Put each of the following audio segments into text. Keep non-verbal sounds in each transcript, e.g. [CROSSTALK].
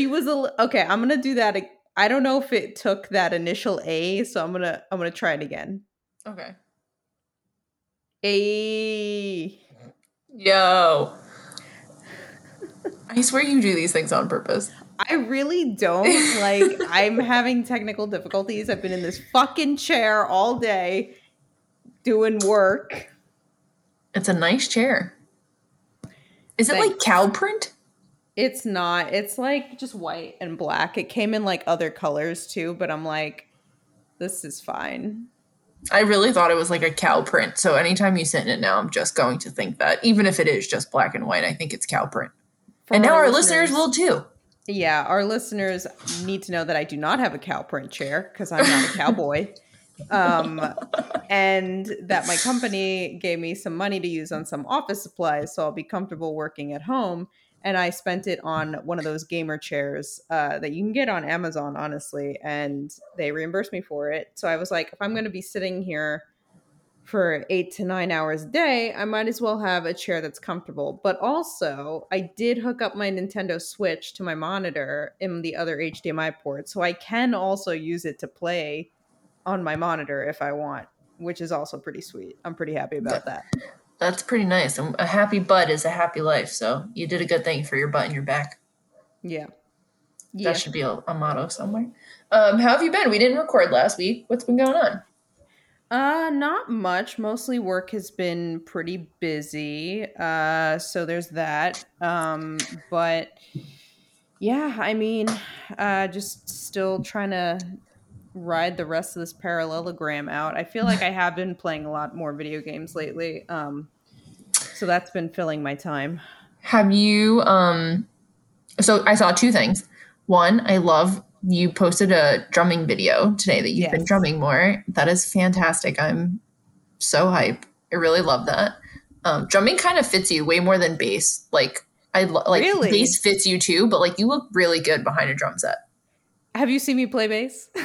she was a okay. I'm gonna do that. I don't know if it took that initial A, so I'm gonna I'm gonna try it again. Okay. A. Yo. I swear you do these things on purpose. I really don't. Like, [LAUGHS] I'm having technical difficulties. I've been in this fucking chair all day doing work. It's a nice chair. Is it like cow print? It's not. It's like just white and black. It came in like other colors too, but I'm like, this is fine. I really thought it was like a cow print. So anytime you sit in it now, I'm just going to think that, even if it is just black and white, I think it's cow print. For and now our listeners, listeners will too. Yeah, our listeners need to know that I do not have a cow print chair because I'm not a cowboy. [LAUGHS] um, and that my company gave me some money to use on some office supplies so I'll be comfortable working at home and I spent it on one of those gamer chairs uh, that you can get on Amazon, honestly, and they reimbursed me for it. So I was like, if I'm going to be sitting here for eight to nine hours a day, I might as well have a chair that's comfortable. But also, I did hook up my Nintendo Switch to my monitor in the other HDMI port, so I can also use it to play on my monitor if I want, which is also pretty sweet. I'm pretty happy about that that's pretty nice. And A happy butt is a happy life. So you did a good thing for your butt and your back. Yeah. yeah. That should be a, a motto somewhere. Um, how have you been? We didn't record last week. What's been going on? Uh, not much. Mostly work has been pretty busy. Uh, so there's that. Um, but yeah, I mean, uh, just still trying to ride the rest of this parallelogram out. I feel like I have been playing a lot more video games lately. Um, so that's been filling my time. Have you um so I saw two things. One, I love you posted a drumming video today that you've yes. been drumming more. That is fantastic. I'm so hype. I really love that. Um, drumming kind of fits you way more than bass. Like I lo- like really? bass fits you too, but like you look really good behind a drum set. Have you seen me play bass? [LAUGHS]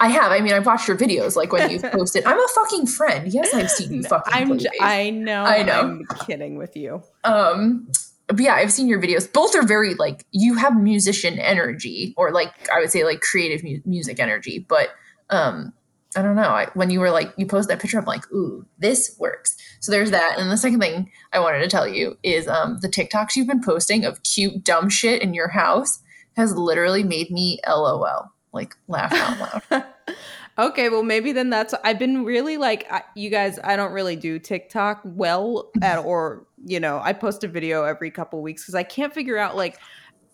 I have. I mean, I've watched your videos, like when you've [LAUGHS] posted. I'm a fucking friend. Yes, I've seen you fucking. I'm. J- I know. I know. I'm kidding with you. Um, but yeah, I've seen your videos. Both are very like you have musician energy, or like I would say like creative mu- music energy. But um, I don't know. I, when you were like you post that picture, I'm like, ooh, this works. So there's that. And the second thing I wanted to tell you is um the TikToks you've been posting of cute dumb shit in your house has literally made me LOL like laugh out loud. [LAUGHS] okay, well maybe then that's I've been really like I, you guys I don't really do TikTok well at [LAUGHS] or you know, I post a video every couple weeks cuz I can't figure out like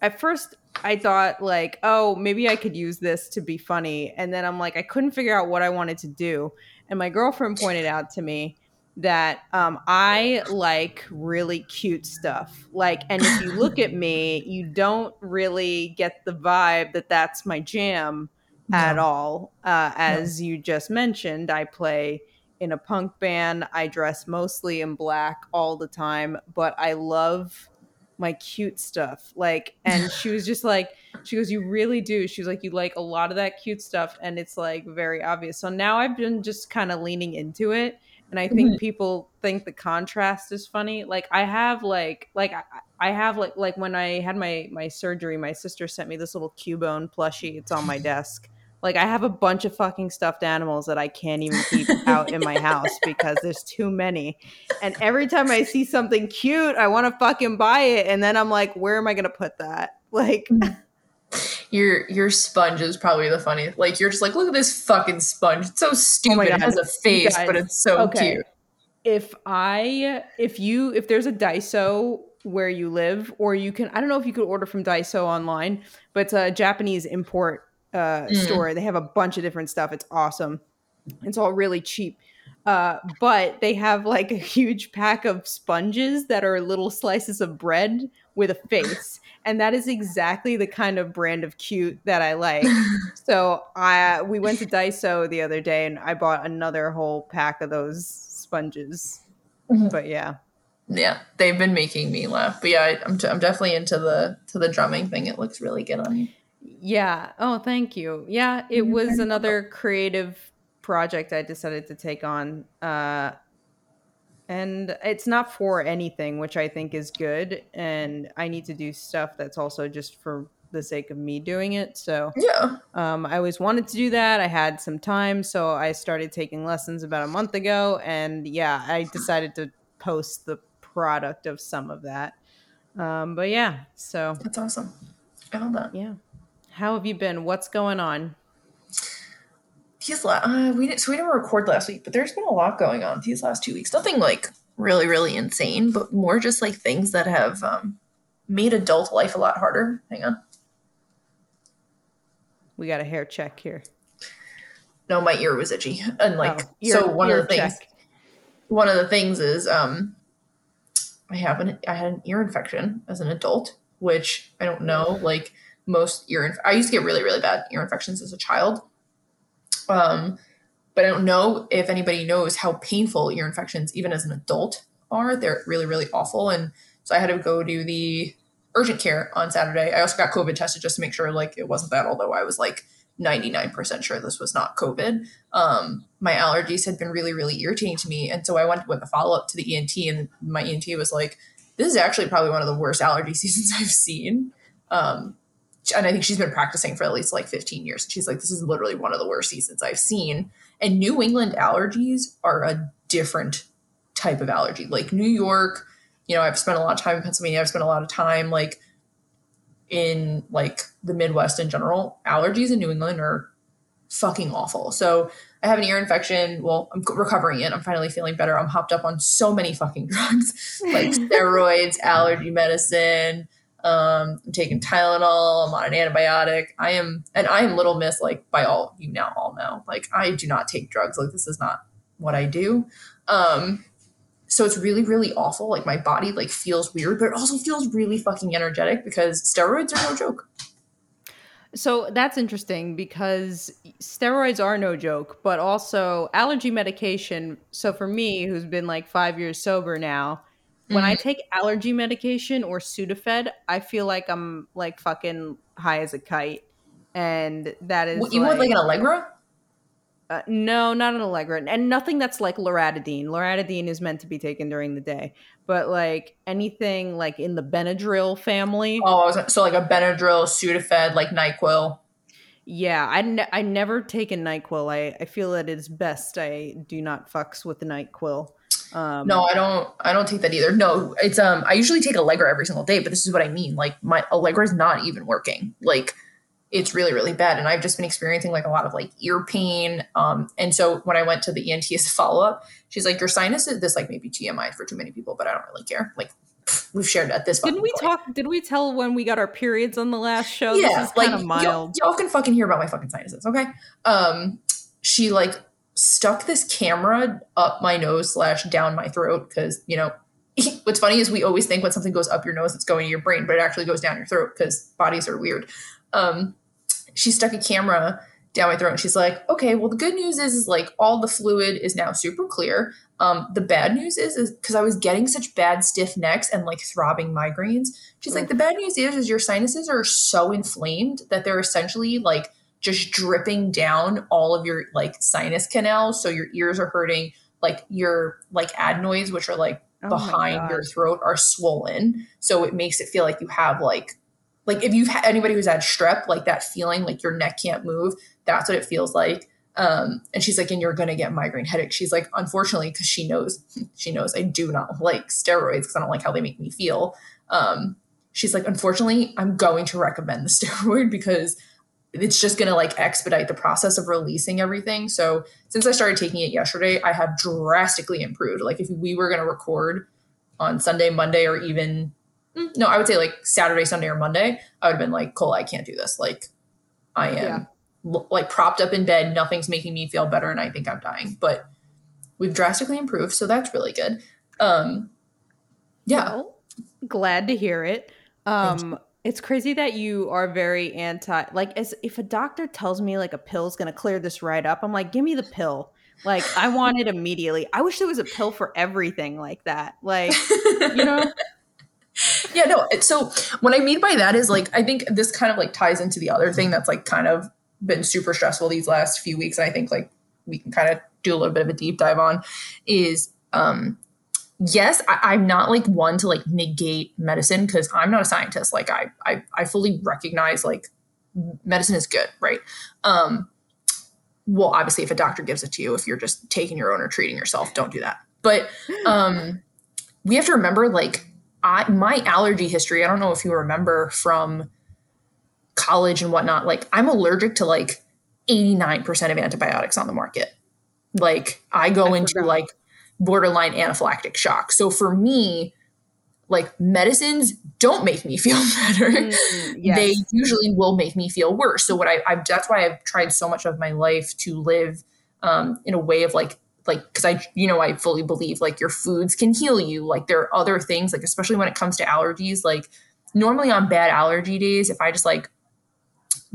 at first I thought like, oh, maybe I could use this to be funny and then I'm like I couldn't figure out what I wanted to do. And my girlfriend pointed out to me that um, I like really cute stuff. Like, and if you look at me, you don't really get the vibe that that's my jam no. at all. Uh, as no. you just mentioned, I play in a punk band. I dress mostly in black all the time, but I love my cute stuff. Like, and [LAUGHS] she was just like, she goes, You really do. She was like, You like a lot of that cute stuff. And it's like very obvious. So now I've been just kind of leaning into it and i think mm-hmm. people think the contrast is funny. Like i have like like I, I have like like when i had my my surgery my sister sent me this little cubone plushie. It's on my desk. Like i have a bunch of fucking stuffed animals that i can't even keep out in my house because there's too many. And every time i see something cute i want to fucking buy it. And then i'm like where am i gonna put that? Like mm your your sponge is probably the funniest. Like you're just like, look at this fucking sponge. It's so oh stupid. Oh it has a face, but it's so okay. cute. If I if you if there's a Daiso where you live, or you can I don't know if you could order from Daiso online, but it's a Japanese import uh, mm. store. They have a bunch of different stuff. It's awesome. It's all really cheap. Uh, but they have like a huge pack of sponges that are little slices of bread with a face and that is exactly the kind of brand of cute that I [LAUGHS] like. so I we went to Daiso the other day and I bought another whole pack of those sponges. Mm-hmm. But yeah. Yeah, they've been making me laugh. But yeah, I'm, t- I'm definitely into the to the drumming thing. It looks really good on you. Yeah. Oh, thank you. Yeah, it was another creative project I decided to take on. Uh, and it's not for anything which i think is good and i need to do stuff that's also just for the sake of me doing it. So Yeah. um, I always wanted to do that. I had some time, so I started taking lessons about a month ago, and yeah, I decided to post the product of some of that. Um, but yeah, so That's awesome. I love that. yeah, how have you been? What's going on? These la- uh, we didn't, so we didn't record last week, but there's been a lot going on these last two weeks. Nothing like really, really insane, but more just like things that have um, made adult life a lot harder. Hang on. We got a hair check here. No, my ear was itchy, and like Oh, ear- so. One of the things, check. one of the things is um, I have an I had an ear infection as an adult, which I don't know. Like most ear, inf- I used to get really, really bad ear infections as a child. Um, but I don't know if anybody knows how painful ear infections, even as an adult, are. They're really, really awful. And so I had to go to the urgent care on Saturday. I also got COVID tested just to make sure like it wasn't that, although I was like 99% sure this was not COVID. Um, my allergies had been really, really irritating to me. And so I went with a follow up to the ENT, and my ENT was like, This is actually probably one of the worst allergy [LAUGHS] seasons I've seen. Um, and I think she's been practicing for at least like 15 years. She's like, This is literally one of the worst seasons I've seen. And New England allergies are a different type of allergy. Like New York, you know, I've spent a lot of time in Pennsylvania, I've spent a lot of time like in like the Midwest in general. Allergies in New England are fucking awful. So I have an ear infection. Well, I'm recovering it. I'm finally feeling better. I'm hopped up on so many fucking [LAUGHS] drugs, like [LAUGHS] steroids, allergy medicine. Um, I'm taking Tylenol. I'm on an antibiotic. I am, and I am Little Miss. Like by all you now all know, like I do not take drugs. Like this is not what I do. Um, so it's really, really awful. Like my body like feels weird, but it also feels really fucking energetic because steroids are no joke. So that's interesting because steroids are no joke, but also allergy medication. So for me, who's been like five years sober now, when I take allergy medication or Sudafed, I feel like I'm like fucking high as a kite, and that is you want like an Allegra? uh, no, not an Allegra, and nothing that's like loratadine. Loratadine is meant to be taken during the day, but like anything like in the Benadryl family, Oh, I was, so like a Benadryl, Sudafed, like Nyquil. Yeah, I, ne- I never taken NyQuil. I, I feel that it's best I do not fucks with the NyQuil. Um, No, I don't. I don't take that either. No, it's um. I usually take Allegra every single day, but this is what I mean. Like my Allegra is not even working. Like it's really really bad, and I've just been experiencing like a lot of like ear pain. Um, and so when I went to the ENT as a follow up, she's like, "Your sinuses." This like maybe TMI for too many people, but I don't really care. Like we've shared at this. Point. Didn't we point. talk? Did we tell when we got our periods on the last show? yeah, this is like kind of y'all, mild. y'all can fucking hear about my fucking sinuses, okay? Um, she like stuck this camera up my nose slash down my throat because you know [LAUGHS] what's funny is we always think when something goes up your nose it's going to your brain, but it actually goes down your throat because bodies are weird. Um, she stuck a camera down my throat and she's like, okay, well the good news is is like all the fluid is now super clear. Um, the bad news is is because I was getting such bad stiff necks and like throbbing migraines. She's like, the bad news is is your sinuses are so inflamed that they're essentially like just dripping down all of your like sinus canals. So your ears are hurting, like your like adenoids, which are like Oh behind your throat, are swollen. So it makes it feel like you have like like if you've had anybody who's had strep, like that feeling like your neck can't move, that's what it feels like. Um, and she's like, and you're gonna get migraine headaches. She's like, unfortunately, because she knows, [LAUGHS] she knows I do not like steroids because I don't like how they make me feel. Um, she's like, unfortunately, I'm going to recommend the [LAUGHS] steroid because it's just gonna like expedite the process of releasing everything. So since I started taking it yesterday, I have drastically improved. Like if we were gonna record on Sunday, Monday, or even mm, no, I would say like Saturday, Sunday, or Monday, I would have been like, Cole, I can't do this. Like I am Yeah. like propped up in bed, nothing's making me feel better, and I think I'm dying. But we've drastically improved, so that's really good. Um yeah. Well, glad to hear it. Um, it's crazy that you are very anti. Like, as if a doctor tells me like a pill's gonna clear this right up, I'm like, give me the pill. Like, I want it immediately. I wish there was a pill for everything like that. Like, you know, [LAUGHS] yeah no so what i mean by that is like i think this kind of like ties into the other thing that's like kind of been super stressful these last few weeks and i think like we can kind of do a little bit of a deep dive on is um yes, I, am not like one to like negate medicine because I'm not a scientist. Like I, I, I fully recognize like medicine is good, right? Um, well, obviously, if a doctor gives it to you, if you're just taking your own or treating yourself, don't do that. But um, we have to remember, like, I my allergy history. I don't know if you remember from college and whatnot. Like, I'm allergic to like 89% of antibiotics on the market. Like, I go I into like borderline anaphylactic shock. So for me, like medicines don't make me [LAUGHS] feel better. Mm, yes. They usually will make me feel worse. So what I, I've that's why I've tried so much of my life to live um, in a way of like like because I you know I fully believe like your foods can heal you. Like there are other things like especially when it comes to allergies. Like normally on bad allergy days, if I just like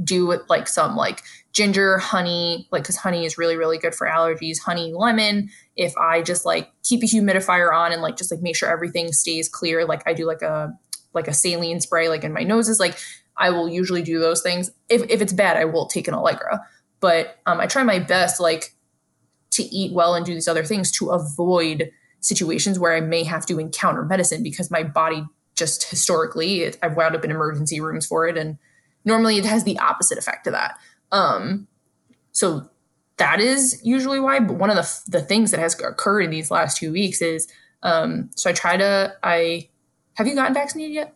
do it like some like ginger, honey, like because honey is really, really good for allergies, honey, lemon. If I just like keep a humidifier on and like just like make sure everything stays clear, like I do like a like a saline spray like in my noses, like I will usually do those things. If if it's bad, I will take an Allegra. But um, I try my best like to eat well and do these other things to avoid situations where I may have to encounter medicine because my body just historically it, I've wound up in emergency rooms for it and normally it has the opposite effect to that. Um, so that is usually why. But one of the the things that has occurred in these last two weeks is um, so I try to I have you gotten vaccinated yet?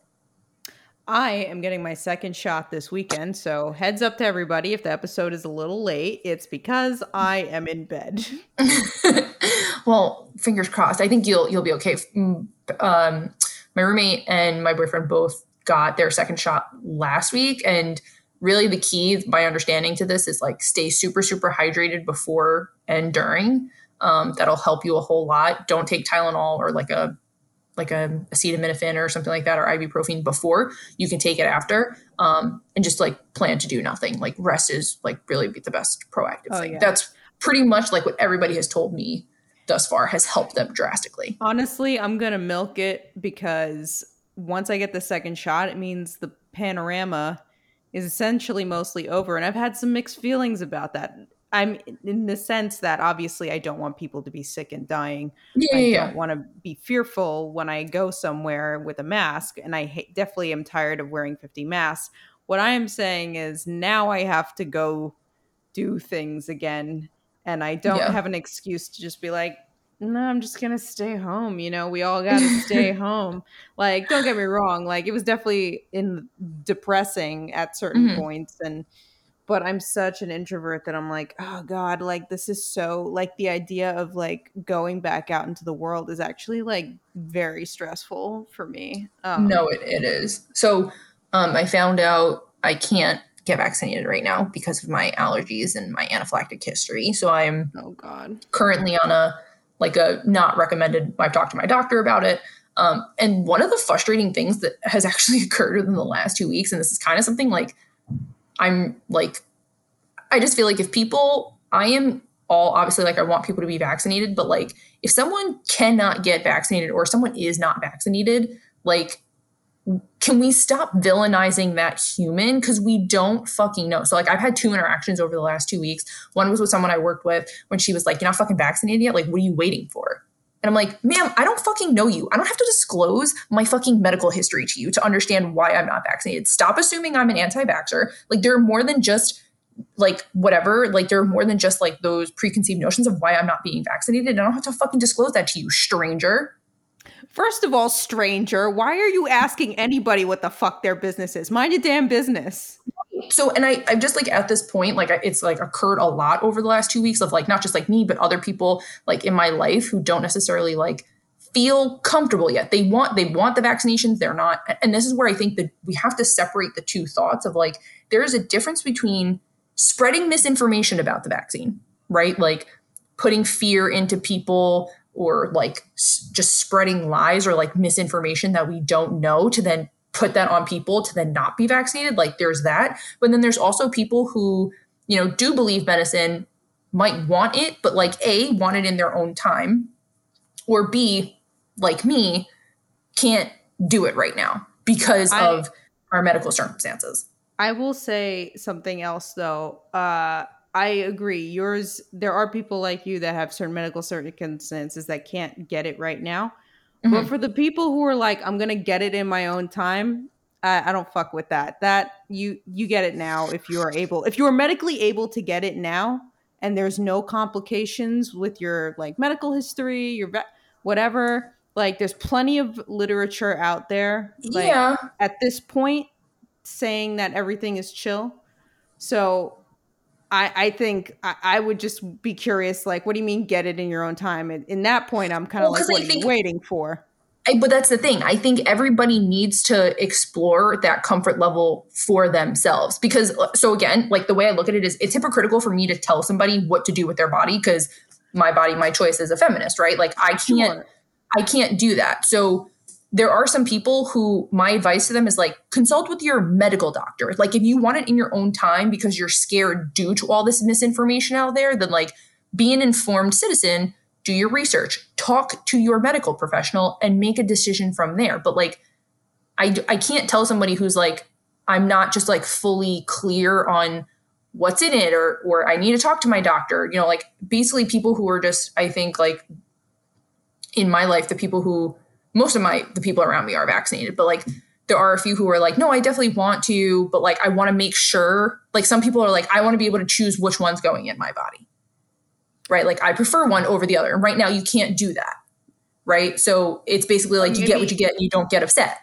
I am getting my second shot this weekend, so heads up to everybody if the episode is a little late, it's because I am in bed. [LAUGHS] well, fingers crossed. I think you'll you'll be okay. Mm, um, my roommate and my boyfriend both got their second shot last week, and really the key my understanding to this is like stay super super hydrated before and during. Um, that'll help you a whole lot. Don't take tylenol or like a like a acetaminophen or something like that or ibuprofen before. You can take it after um, and just like plan to do nothing. Like rest is like really the best proactive oh, thing. yeah. that's pretty much like what everybody has told me thus far has helped them drastically. Honestly i'm gonna milk it because once i get the second shot it means the panorama is essentially mostly over. And I've had some mixed feelings about that. I'm in the sense that obviously I don't want people to be sick and dying. Yeah, I yeah. don't want to be fearful when I go somewhere with a mask. And I ha- definitely am tired of wearing 50 masks. What I am saying is now I have to go do things again. And I don't yeah. have an excuse to just be like, no, I'm just gonna stay home. You know, we all gotta stay [LAUGHS] home. Like, don't get me wrong. Like, it was definitely in depressing at certain mm-hmm. points, and but I'm such an introvert that I'm like, oh god, like this is so like the idea of like going back out into the world is actually like very stressful for me. Um, no, it, it is. So, um, I found out I can't get vaccinated right now because of my allergies and my anaphylactic history. So I'm oh god currently on a like a not recommended. I've talked to my doctor about it. Um, and one of the frustrating things that has actually [LAUGHS] occurred within the last two weeks, and this is kind of something like I'm like, I just feel like if people, I am all obviously like I want people to be vaccinated, but like if someone cannot get vaccinated or someone is not vaccinated, like can we stop villainizing that human? Because we don't fucking know. So like i've had two interactions over the last two weeks. One was with someone i worked with when she was like you're not fucking vaccinated yet? Like what are you waiting for? And i'm like ma'am i don't fucking know you. I don't have to disclose my fucking medical history to you to understand why i'm not vaccinated. Stop assuming i'm an anti-vaxxer. Like there are more than just like whatever. Like there are more than just like those preconceived notions of why i'm not being vaccinated. I don't have to fucking disclose that to you stranger First of all, stranger, why are you asking anybody what the fuck their business is? Mind your damn business. So, and I, I'm just like at this point, like it's like occurred a lot over the last two weeks of like not just like me, but other people like in my life who don't necessarily like feel comfortable yet. They want they want the vaccinations, they're not. And this is where I think that we have to separate the two thoughts of like there is a difference between spreading misinformation about the vaccine, right? Like putting fear into people or like s- just spreading lies or like misinformation that we don't know to then put that on people to then not be vaccinated like there's that. But then there's also people who you know do believe medicine might want it but like a want it in their own time or b like me can't do it right now because I, of our medical circumstances. I will say something else though. Uh I agree. Yours, there are people like you that have certain medical circumstances that can't get it right now. Mm-hmm. But for the people who are like, I'm gonna get it in my own time, I, I don't fuck with that. That you you get it now if you are able, if you are medically able to get it now, and there's no complications with your like medical history, your whatever. Like, there's plenty of literature out there. Like, yeah. At this point, saying that everything is chill. So I, I think I, I, would just be curious, like, what do you mean get it in your own time? And in that point, I'm kind of well, like, what I are think, you waiting for? I, but that's the thing. I think everybody needs to explore that comfort level for themselves. Because, uh, so again, like the way I look at it is it's hypocritical for me to tell somebody what to do with their body because my body, my choice as a feminist, right? Like I can't, sure. I can't do that. So there are some people who my advice to them is like consult with your medical doctor. Like if you want it in your own time because you're scared due to all this misinformation out there, then like be an informed citizen, do your research, talk to your medical professional and make a decision from there. But like I I can't tell somebody who's like I'm not just like fully clear on what's in it or or I need to talk to my doctor. You know, like basically people who are just I think like in my life the people who most of my the people around me are vaccinated, but like there are a few who are like, no, I definitely want to, but like I want to make sure. Like some people are like, I want to be able to choose which one's going in my body. Right? Like I prefer one over the other. And right now you can't do that. Right? So it's basically like Maybe. you get what you get and you don't get upset.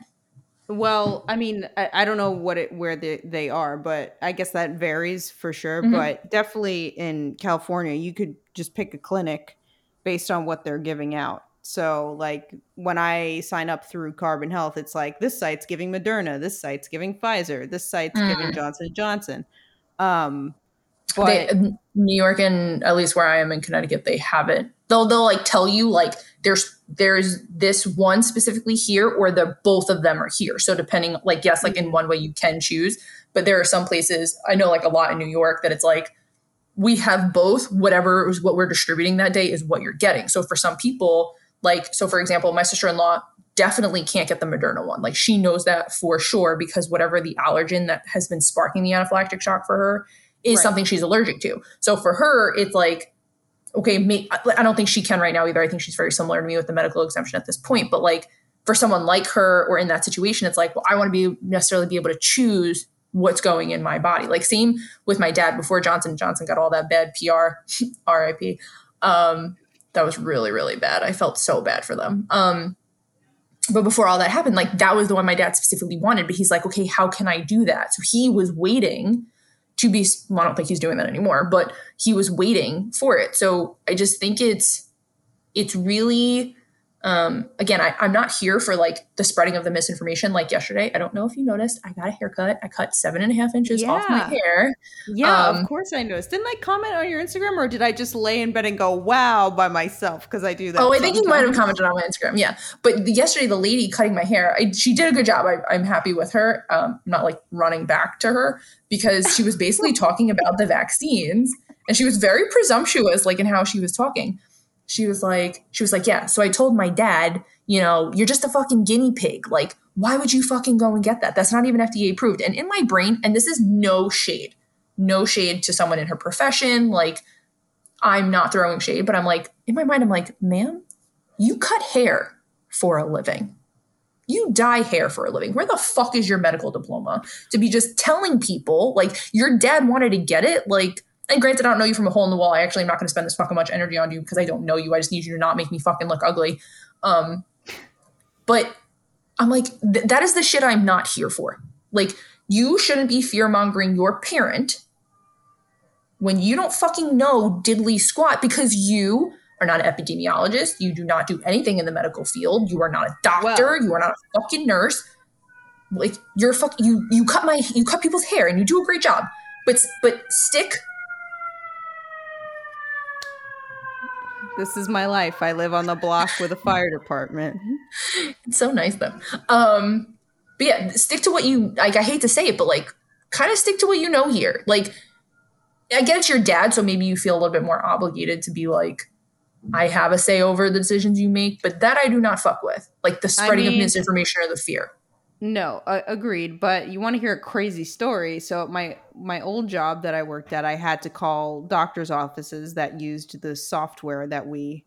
Well, I mean, I, I don't know what it where they, they are, but I guess that varies for sure. Mm-hmm. But definitely in California, you could just pick a clinic based on what they're giving out. So like when I sign up through Carbon Health, it's like this site's giving Moderna, this site's giving Pfizer, this site's mm. giving Johnson Johnson. Um, but they, New York and at least where I am in Connecticut, they haven't. They'll they'll like tell you like there's there's this one specifically here or the both of them are here. So depending like yes, like in one way you can choose, but there are some places I know like a lot in New York that it's like we have both. Whatever is what we're distributing that day is what you're getting. So for some people like, so for example, my sister in law definitely can't get the Moderna one. Like, she knows that for sure because whatever the allergen that has been sparking the anaphylactic shock for her is right. something she's allergic to. So for her, it's like, okay, may, I don't think she can right now either. I think she's very similar to me with the medical exemption at this point. But like, for someone like her or in that situation, it's like, well, I want to be necessarily be able to choose what's going in my body. Like same with my dad before Johnson Johnson got all that bad PR, [LAUGHS] RIP. Um, that was really really bad. I felt so bad for them. Um but before all that happened like that was the one my dad specifically wanted but he's like okay how can i do that? So he was waiting to be well, i don't think he's doing that anymore but he was waiting for it. So i just think it's it's really um, again, I, am not here for like the spreading of the misinformation. Like yesterday, I don't know if you noticed, I got a haircut. I cut seven and a half inches yeah. off my hair. Yeah, um, of course I noticed. Didn't I comment on your Instagram, or did I just lay in bed and go "Wow" by myself because I do that? Oh, I think you might have commented on my Instagram. Yeah, but yesterday, the lady cutting my hair, I, she did a good job. I, am happy with her. Um, I'm not like running back to her because she was basically [LAUGHS] talking about the vaccines, and she was very presumptuous, like in how she was talking she was like, she was like, yeah. So I told my dad, you know, you're just a fucking guinea pig. Like, why would you fucking go and get that? That's not even FDA approved. And in my brain, and this is no shade, no shade to someone in her profession. Like, I'm not throwing shade, but I'm like, in my mind, I'm like, ma'am, you cut hair for a living. You dye hair for a living. Where the fuck is your medical diploma to be just telling people, like, your dad wanted to get it? Like, and granted, I don't know you from a hole in the wall. I actually am not going to spend this fucking much energy on you because I don't know you. I just need you to not make me fucking look ugly. Um, but I'm like, th- that is the shit I'm not here for. Like, you shouldn't be fear mongering your parent when you don't fucking know diddly squat because you are not an epidemiologist. You do not do anything in the medical field. You are not a doctor. Well, you are not a fucking nurse. Like you're fuck you you cut my you cut people's hair and you do a great job. But but stick This is my life. I live on the block with a fire department. It's so nice though. Um, but yeah, stick to what you like. I hate to say it, but like, kind of stick to what you know here. Like, I get it's your dad, so maybe you feel a little bit more obligated to be like, I have a say over the decisions you make, but that I do not fuck with. Like the spreading I mean, of misinformation or the fear. No, uh, agreed. But you want to hear a crazy story? So my my old job that I worked at, I had to call doctors' offices that used the software that we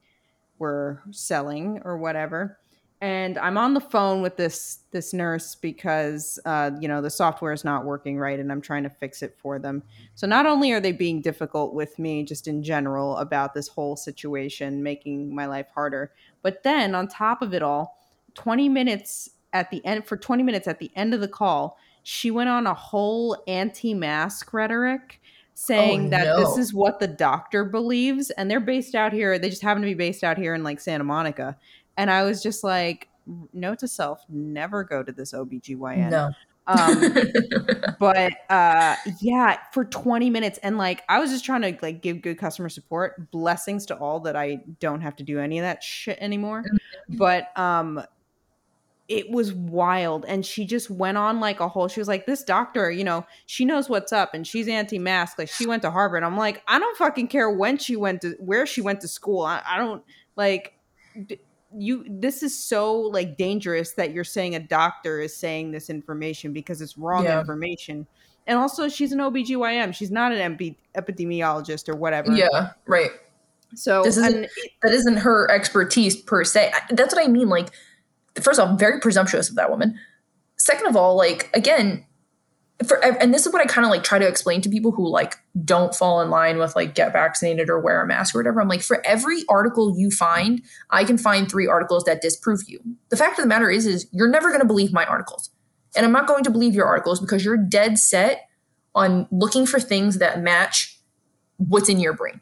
were selling or whatever, and I'm on the phone with this this nurse because uh, you know the software is not working right, and I'm trying to fix it for them. So not only are they being difficult with me, just in general about this whole situation, making my life harder, but then on top of it all, 20 minutes at the end for 20 minutes at the end of the call, she went on a whole anti-mask rhetoric saying Oh, that no. this is what the doctor believes and they're based out here they just happen to be based out here in like santa monica and i was just like note to self never go to this obgyn No. um [LAUGHS] but uh yeah for 20 minutes and like i was just trying to like give good customer support blessings to all that i don't have to do any of that shit anymore but um it was wild and she just went on like a whole she was like this doctor you know she knows what's up and she's anti-mask like she went to harvard i'm like i don't fucking care when she went to where she went to school i, I don't like d- you this is so like dangerous that you're saying a doctor is saying this information because it's wrong Yeah. information and also she's an obgyn she's not an MP, epidemiologist or whatever yeah, right. so This isn't- and That isn't her expertise per se. That's what I mean. Like, first off, very presumptuous of that woman. Second of all, like again, for and this is what I kind of like try to explain to people who like don't fall in line with like get vaccinated or wear a mask or whatever. I'm like, for every article you find, I can find three articles that disprove you. The fact of the matter is, is you're never going to believe my articles, and I'm not going to believe your articles because you're dead set on looking for things that match what's in your brain.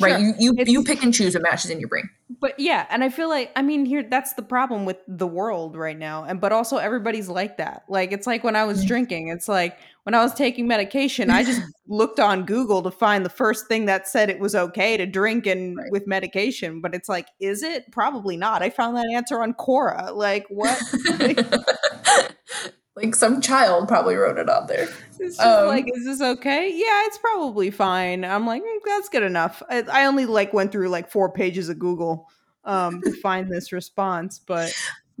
Right? You you, It's- you pick and choose what matches in your brain. But yeah, and I feel like I mean here that's the problem with the world right now. And but also everybody's like that. Like it's like when I was Mm. drinking, it's like when I was taking medication, I just [LAUGHS] looked on Google to find the first thing that said it was okay to drink and Right. with medication, but it's like is it? Probably not. I found that answer on Quora. Like what? [LAUGHS] like some child probably wrote it on there. It's just Um, like, is this okay? Yeah, it's probably fine. I'm like, "Mm, that's good enough. I, I only like went through like four pages of Google um, to [LAUGHS] find this response, but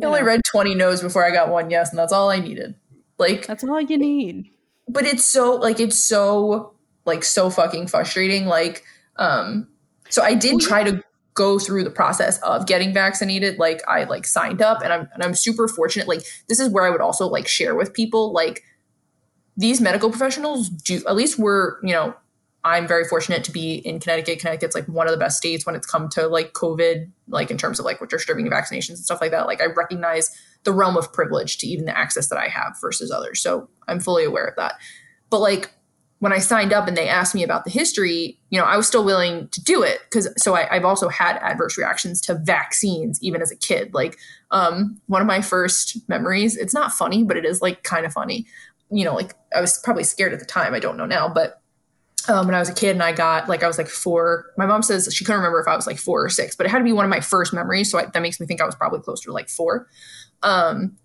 I only know, read 20 no's before I got one yes, and that's all I needed. Like, that's all you need. but it's so like it's so like so fucking frustrating. Like, um, so I did try to go through the process of getting vaccinated. Like, I like signed up, and I'm and I'm super fortunate. Like, this is where I would also like share with people like these medical professionals do at least we're you know i'm very fortunate to be in connecticut connecticut's like one of the best states when it's come to like covid like in terms of like what distributing vaccinations and stuff like that like i recognize the realm of privilege to even the access that i have versus others so i'm fully aware of that but like when i signed up and they asked me about the history you know i was still willing to do it because so I, i've also had adverse reactions to vaccines even as a kid like um, one of my first memories it's not funny but it is like kind of funny you know, like I was probably scared at the time. I don't know now, but um, when I was a kid and I got like I was like four. My mom says she couldn't remember if I was like four or six, but it had to be one of my first memories. So I, that makes me think I was probably closer to like four. Um,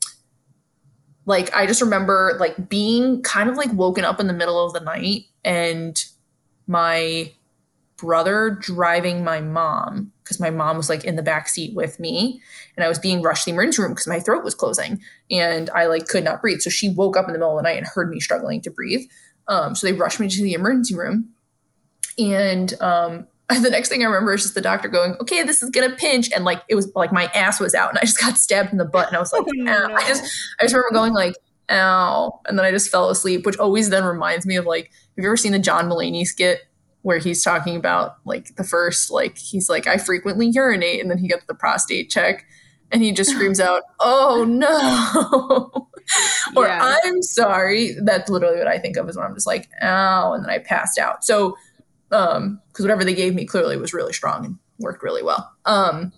like I just remember like being kind of like woken up in the middle of the night and my brother driving my mom because my mom was like in the back seat with me and I was being rushed to the emergency room because my throat was closing and I like could not breathe. So she woke up in the middle of the night and heard me struggling to breathe. Um, so they rushed me to the emergency room. And um, [LAUGHS] the next thing I remember is just the doctor going, okay, this is gonna pinch. And like it was like my ass was out and I just got stabbed in the butt and I was like, [LAUGHS] Oh, ow. I just I just remember going like, ow. And then I just fell asleep, which always then reminds me of like, have you ever seen the John Mulaney skit where he's talking about like the first, like he's like, I frequently urinate, and then he gets the prostate check and he just screams out, [LAUGHS] Oh no. or Yeah. I'm sorry. That's literally what I think of is when I'm just like, ow, and then I passed out. So um, because whatever they gave me clearly was really strong and worked really well. Um,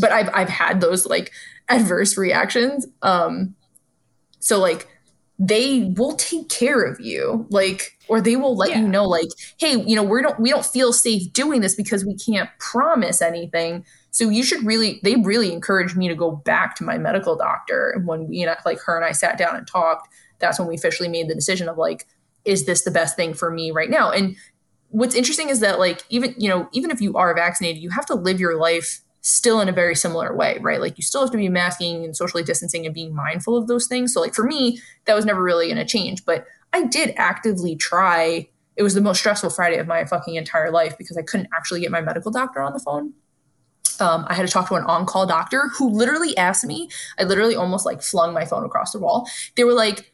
but I've I've had those like adverse reactions. Um, so like they will take care of you, like, or they will let Yeah. you know, like, hey, you know, we don't we don't feel safe doing this because we can't promise anything. So you should really, they really encouraged me to go back to my medical doctor. And when we, like her and I sat down and talked, that's when we officially made the decision of like, is this the best thing for me right now? And what's interesting is that like even you know even if you are vaccinated you have to live your life still in a very similar way right like you still have to be masking and socially distancing and being mindful of those things so like for me that was never really going to change but i did actively try it was the most stressful friday of my fucking entire life because i couldn't actually get my medical doctor on the phone um, I had to talk to an on-call doctor who literally asked me. I literally almost like flung my phone across the wall. They were like,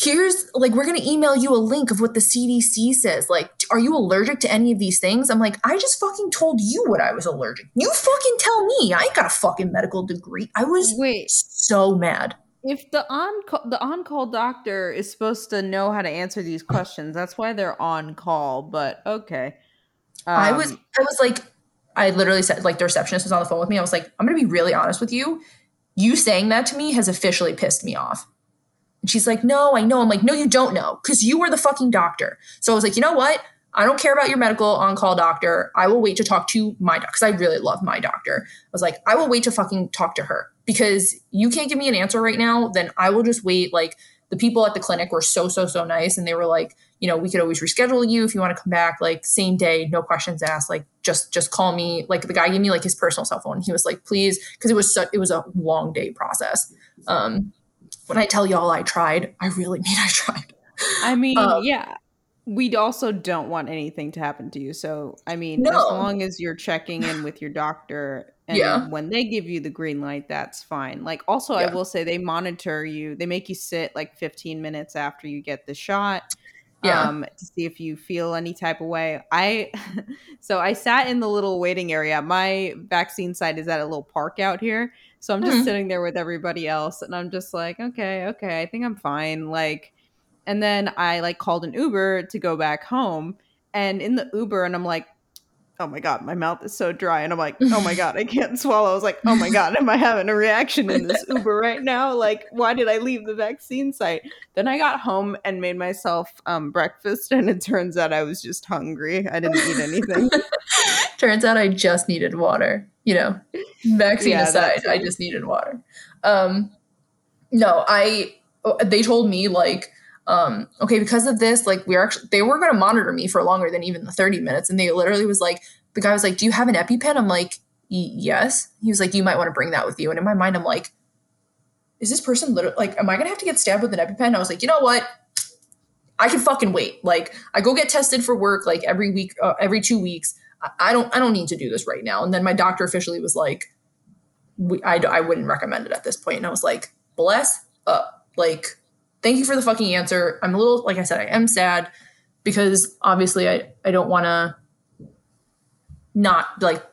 "Here's like we're gonna email you a link of what the CDC says. Like, are you allergic to any of these things?" I'm like, "I just fucking told you what I was allergic. You fucking tell me. I ain't got a fucking medical degree." I was Wait. so mad. If the on call, the on call doctor is supposed to know how to answer these questions, that's why they're on call. But okay, I was Um, I was like I literally said like the receptionist was on the phone with me. I was like, I'm gonna be really honest with you. You saying that to me has officially pissed me off. And she's like, No, I know. I'm like, No, you don't know, because you were the fucking doctor. So I was like, you know what? I don't care about your medical on-call doctor. I will wait to talk to my doctor because I really love my doctor. I was like, I will wait to fucking talk to her because you can't give me an answer right now. Then I will just wait. Like the people at the clinic were so so so nice, and they were like, you know, we could always reschedule you if you want to come back, like same day, no questions asked. Like just just call me. Like the guy gave me like his personal cell phone. He was like, please, because it was so, it was a long day process. Um, when I tell y'all I tried, I really [LAUGHS] mean I tried. I mean, Um, yeah. We also don't want anything to happen to you. So, I mean, no. as long as you're checking in with your doctor and Yeah. when they give you the green light, that's fine. Like, also, I will say they monitor you, they make you sit like 15 minutes after you get the shot. Yeah. Um, to see if you feel any type of way. I [LAUGHS] so I sat in the little waiting area. My vaccine site is at a little park out here. So I'm just Mhm. sitting there with everybody else and I'm just like, okay, okay, I think I'm fine. Like and then I like called an Uber to go back home. And in the Uber, and I'm like, oh my God, my mouth is so dry. And I'm like, oh my God, I can't swallow. I was like, oh my [LAUGHS] God, am I having a reaction in this [LAUGHS] Uber right now? Like, why did I leave the vaccine site? Then I got home and made myself um, breakfast. And it turns out I was just hungry. I didn't eat anything. [LAUGHS] Turns out I just needed water. You know, vaccine Yeah, aside, I just needed water. Um, no, I. They told me like, um, okay, because of this, like we're actually they were going to monitor me for longer than even the thirty minutes, and they literally was like, the guy was like, "Do you have an EpiPen?" I'm like, "Yes." He was like, "You might want to bring that with you." And in my mind, I'm like, "Is this person literally like, am I going to have to get stabbed with an EpiPen?" I was like, "You know what?" I can fucking wait. Like I go get tested for work like every week, uh, every two weeks. I, don't, I don't need to do this right now. And then my doctor officially was like, we, I, I wouldn't recommend it at this point. And I was like, bless up. Like, thank you for the fucking answer. I'm a little, like I said, I am sad because obviously I, I don't want to not like,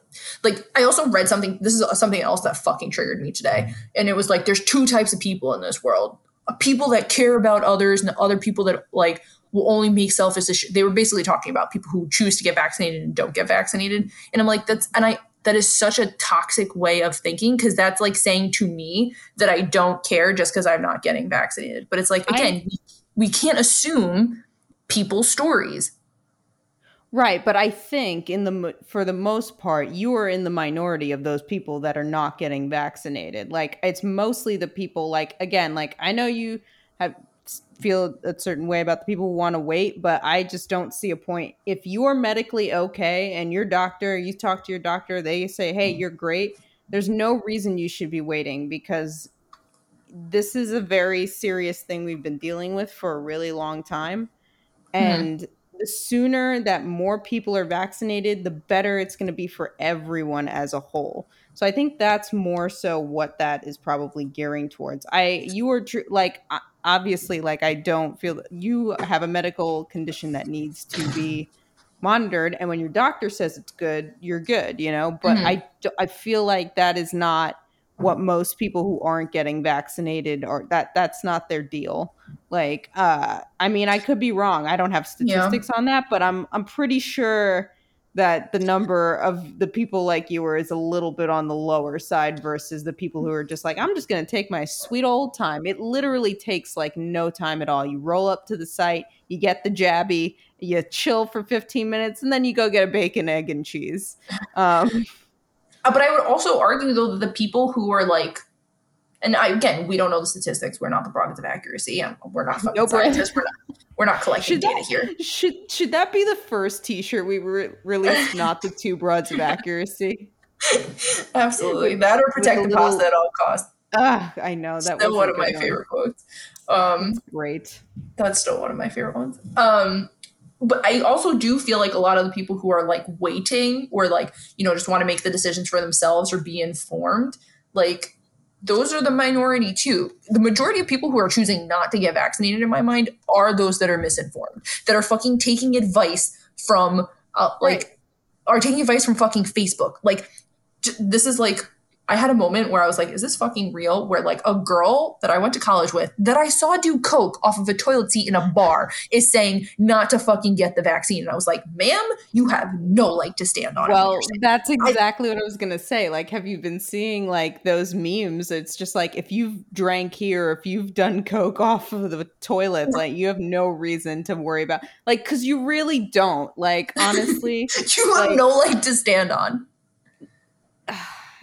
like I also read something. This is something else that fucking triggered me today. And it was like, there's two types of people in this world people that care about others and other people that like will only make selfish decisions. They were basically talking about people who choose to get vaccinated and don't get vaccinated. And I'm like, that's and I that is such a toxic way of thinking because that's like saying to me that I don't care just because I'm not getting vaccinated. But it's like I- again, we, we can't assume people's stories. Right, but I think in the for the most part, you are in the minority of those people that are not getting vaccinated. Like it's mostly the people like again, like I know you have feel a certain way about the people who want to wait, but I just don't see a point. If you are medically okay and your doctor, you talk to your doctor, they say, "Hey, you're great." There's no reason you should be waiting because this is a very serious thing we've been dealing with for a really long time. Mm-hmm. And the sooner that more people are vaccinated, the better it's going to be for everyone as a whole. So I think that's more so what that is probably gearing towards. I you are tr- like obviously like I don't feel that you have a medical condition that needs to be monitored and when your doctor says it's good, you're good, you know, but Mhm. I feel like that is not what most people who aren't getting vaccinated or that that's not their deal. Like uh i mean i could be wrong. I don't have Yeah. statistics on that but i'm i'm pretty sure that the number of the people like you are is a little bit on the lower side versus the people who are just like i'm just going to take my sweet old time. It literally takes like no time at all. You roll up to the site you get the jabby you chill for 15 minutes and then you go get a bacon egg and cheese. Um but I would also argue though that the people who are like, and I, again, we don't know the statistics. We're not the prerogative of accuracy. and We're not fucking Nope, we're- scientists. We're not. We're not collecting Should data that- here. should should that be the first t-shirt we re- released not the two broads of accuracy [LAUGHS] Absolutely, that or protect the little- pasta at all costs. Ah, I know that Still was one of my one. favorite quotes. Um, Great. that's still one of my favorite ones. Um, but I also do feel like a lot of the people who are like waiting or like, you know, just want to make the decisions for themselves or be informed, like those are the minority too. The majority of people who are choosing not to get vaccinated, in my mind, are those that are misinformed, that are fucking taking advice from, uh, like, right. are taking advice from fucking Facebook. Like, j- this is like I had a moment where I was like, is this fucking real? Where like a girl that I went to college with that I saw do coke off of a toilet seat in a bar is saying not to fucking get the vaccine. And I was like, ma'am, you have no leg to stand on. Well, that's exactly I, what I was going to say. Like, have you been seeing like those memes? It's just like if you've drank here, if you've done coke off of the toilet, like you have no reason to worry about, like, because you really don't. Like, honestly, [LAUGHS] you have like, no leg to stand on. [SIGHS]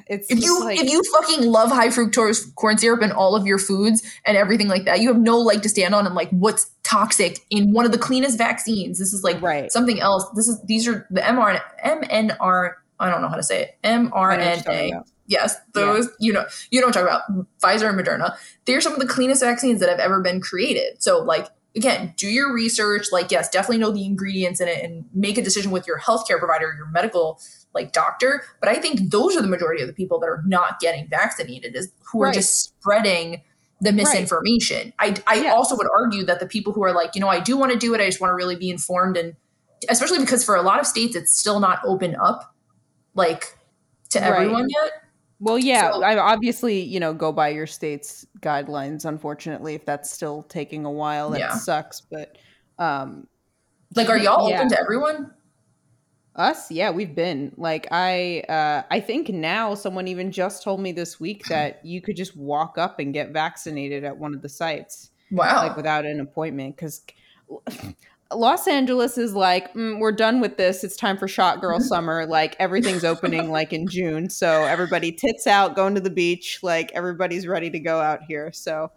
It's if you like, if you fucking love high fructose corn syrup and all of your foods and everything like that, you have no leg to stand on and like what's toxic in one of the cleanest vaccines. This is like right. something else. This is these are the mRNA MNR. I don't know how to say it. mRNA. Yes, those yeah. you know you don't talk about Pfizer and Moderna. They're some of the cleanest vaccines that have ever been created. So like again, do your research. Like yes, definitely know the ingredients in it and make a decision with your healthcare provider, your medical like doctor. But I think those are the majority of the people that are not getting vaccinated is who are right. just spreading the misinformation. Right. I, I yes. also would argue that the people who are like, you know, I do want to do it, I just want to really be informed and especially because for a lot of states it's still not open up like to right. everyone yet. Well, yeah, so, I obviously, you know, go by your state's guidelines. Unfortunately, if that's still taking a while, that yeah. sucks. But, um, like, are y'all yeah. open to everyone? Us, yeah, we've been like I. Uh, I think now someone even just told me this week [CLEARS THROAT] that you could just walk up and get vaccinated at one of the sites. Wow! Like without an appointment, because [LAUGHS] Los Angeles is like, mm, we're done with this. It's time for shot girl [LAUGHS] summer. Like everything's opening like in June, so everybody tits out, going to the beach. Like everybody's ready to go out here. So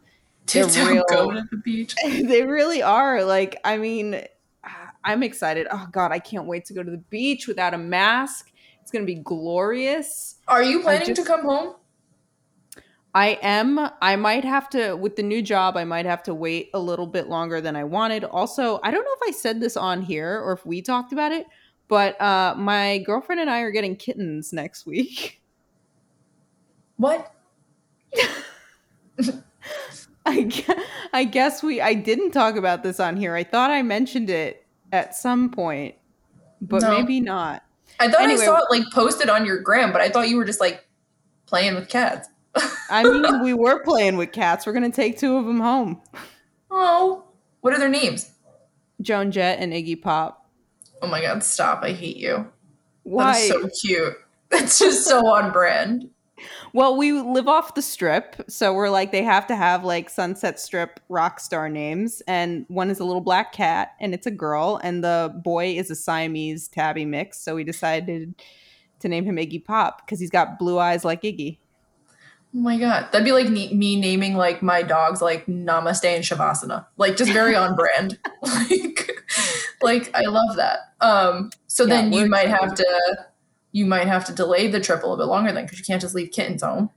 tits out, real, going to the beach. [LAUGHS] they really are. Like I mean I'm excited. Oh God, I can't wait to go to the beach without a mask. It's gonna be glorious. Are you planning just, to come home? I am. I might have to with the new job. I might have to wait a little bit longer than I wanted. Also, I don't know if I said this on here or if we talked about it, but uh, my girlfriend and I are getting kittens next week. What? [LAUGHS] I guess, I guess we. I didn't talk about this on here. I thought I mentioned it at some point, but no. maybe not. I thought anyway, I saw it like posted on your gram, but I thought you were just like playing with cats. [LAUGHS] I mean, we were playing with cats. We're gonna take two of them home. Oh, what are their names? Joan Jett and Iggy Pop. Oh my god, stop! I hate you. Why? That is so cute. [LAUGHS] It's just so on brand. Well, we live off the strip, so we're like they have to have like Sunset Strip rock star names, and one is a little black cat, and it's a girl, and the boy is a Siamese tabby mix. So we decided to name him Iggy Pop because he's got blue eyes like Iggy. Oh my god, that'd be like me naming like my dogs like Namaste and Shavasana, like just very on brand. [LAUGHS] like, like I love that. Um, so yeah, then you might have to you might have to delay the trip a little bit longer then because you can't just leave kittens home.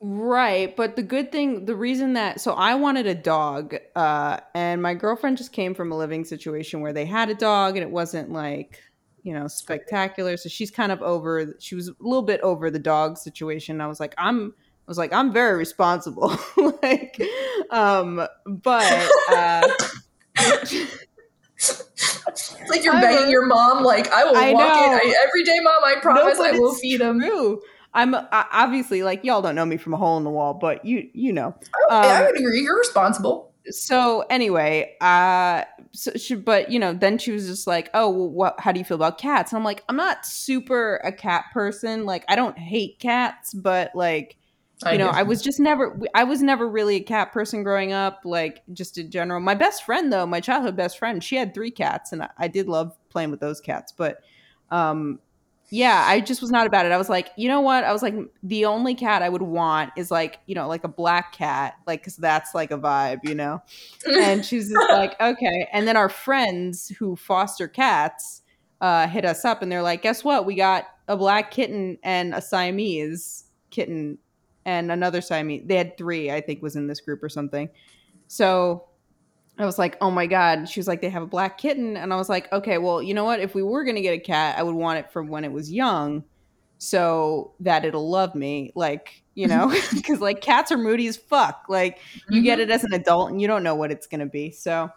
Right, but the good thing, the reason that so I wanted a dog, uh, and my girlfriend just came from a living situation where they had a dog and it wasn't like you know spectacular. So she's kind of over. She was a little bit over the dog situation. I was like, I'm. I was like, I'm very responsible. [LAUGHS] like, um, but uh, [LAUGHS] it's like you're begging your mom, like, I will I walk know. in I, every day, mom. I promise no, I will feed him. True. I'm obviously like y'all don't know me from a hole in the wall, but you you know. Um, I would agree. You're responsible. So anyway, uh, so she, but you know, then she was just like, "Oh, well, what? How do you feel about cats?" And I'm like, "I'm not super a cat person. Like, I don't hate cats, but like, you know, I was just never I was never really a cat person growing up, like just in general. My best friend though, my childhood best friend, she had three cats and I, I did love playing with those cats, but um yeah, I just was not about it. I was like, you know what? I was like, the only cat I would want is like, you know, like a black cat, like, cause that's like a vibe, you know? And [LAUGHS] she's just like, okay. And then our friends who foster cats uh, hit us up and they're like, guess what? We got a black kitten and a Siamese kitten and another Siamese. They had three, I think, was in this group or something. So I was like, oh my God. She was like, they have a black kitten. And I was like, okay, well, you know what? If we were going to get a cat, I would want it from when it was young so that it'll love me. Like, you know, [LAUGHS] [LAUGHS] because like cats are moody as fuck. Like, you mm-hmm. get it as an adult and you don't know what it's going to be. So,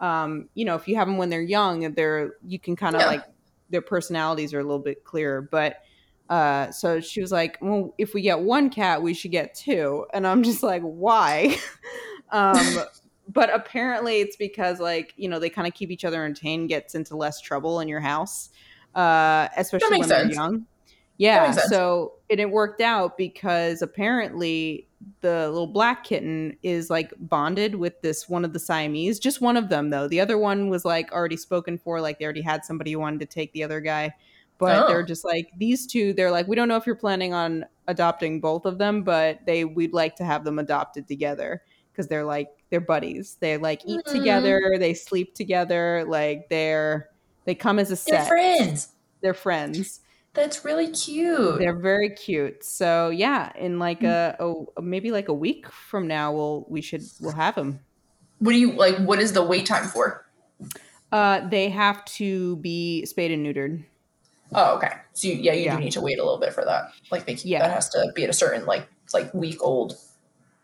um, you know, if you have them when they're young, they're, you can kind of yeah. like, their personalities are a little bit clearer. But, uh, so she was like, well, if we get one cat, we should get two. And I'm just like, why? [LAUGHS] um, but apparently it's because like you know they kind of keep each other entertained gets into less trouble in your house uh especially when sense. they're young yeah so and it worked out because apparently the little black kitten is like bonded with this one of the siamese just one of them though the other one was like already spoken for like they already had somebody who wanted to take the other guy but oh. they're just like these two they're like we don't know if you're planning on adopting both of them but they we'd like to have them adopted together because they're like they're buddies. They like eat mm. together, they sleep together, like they're they come as a set. They're friends. They're friends. That's really cute. They're very cute. So yeah, in like a, a maybe like a week from now, we'll we should we'll have them. What do you like? What is the wait time for? Uh, they have to be spayed and neutered. Oh, okay. So you, yeah, you yeah. do need to wait a little bit for that. Like they, yeah. that has to be at a certain like like week old,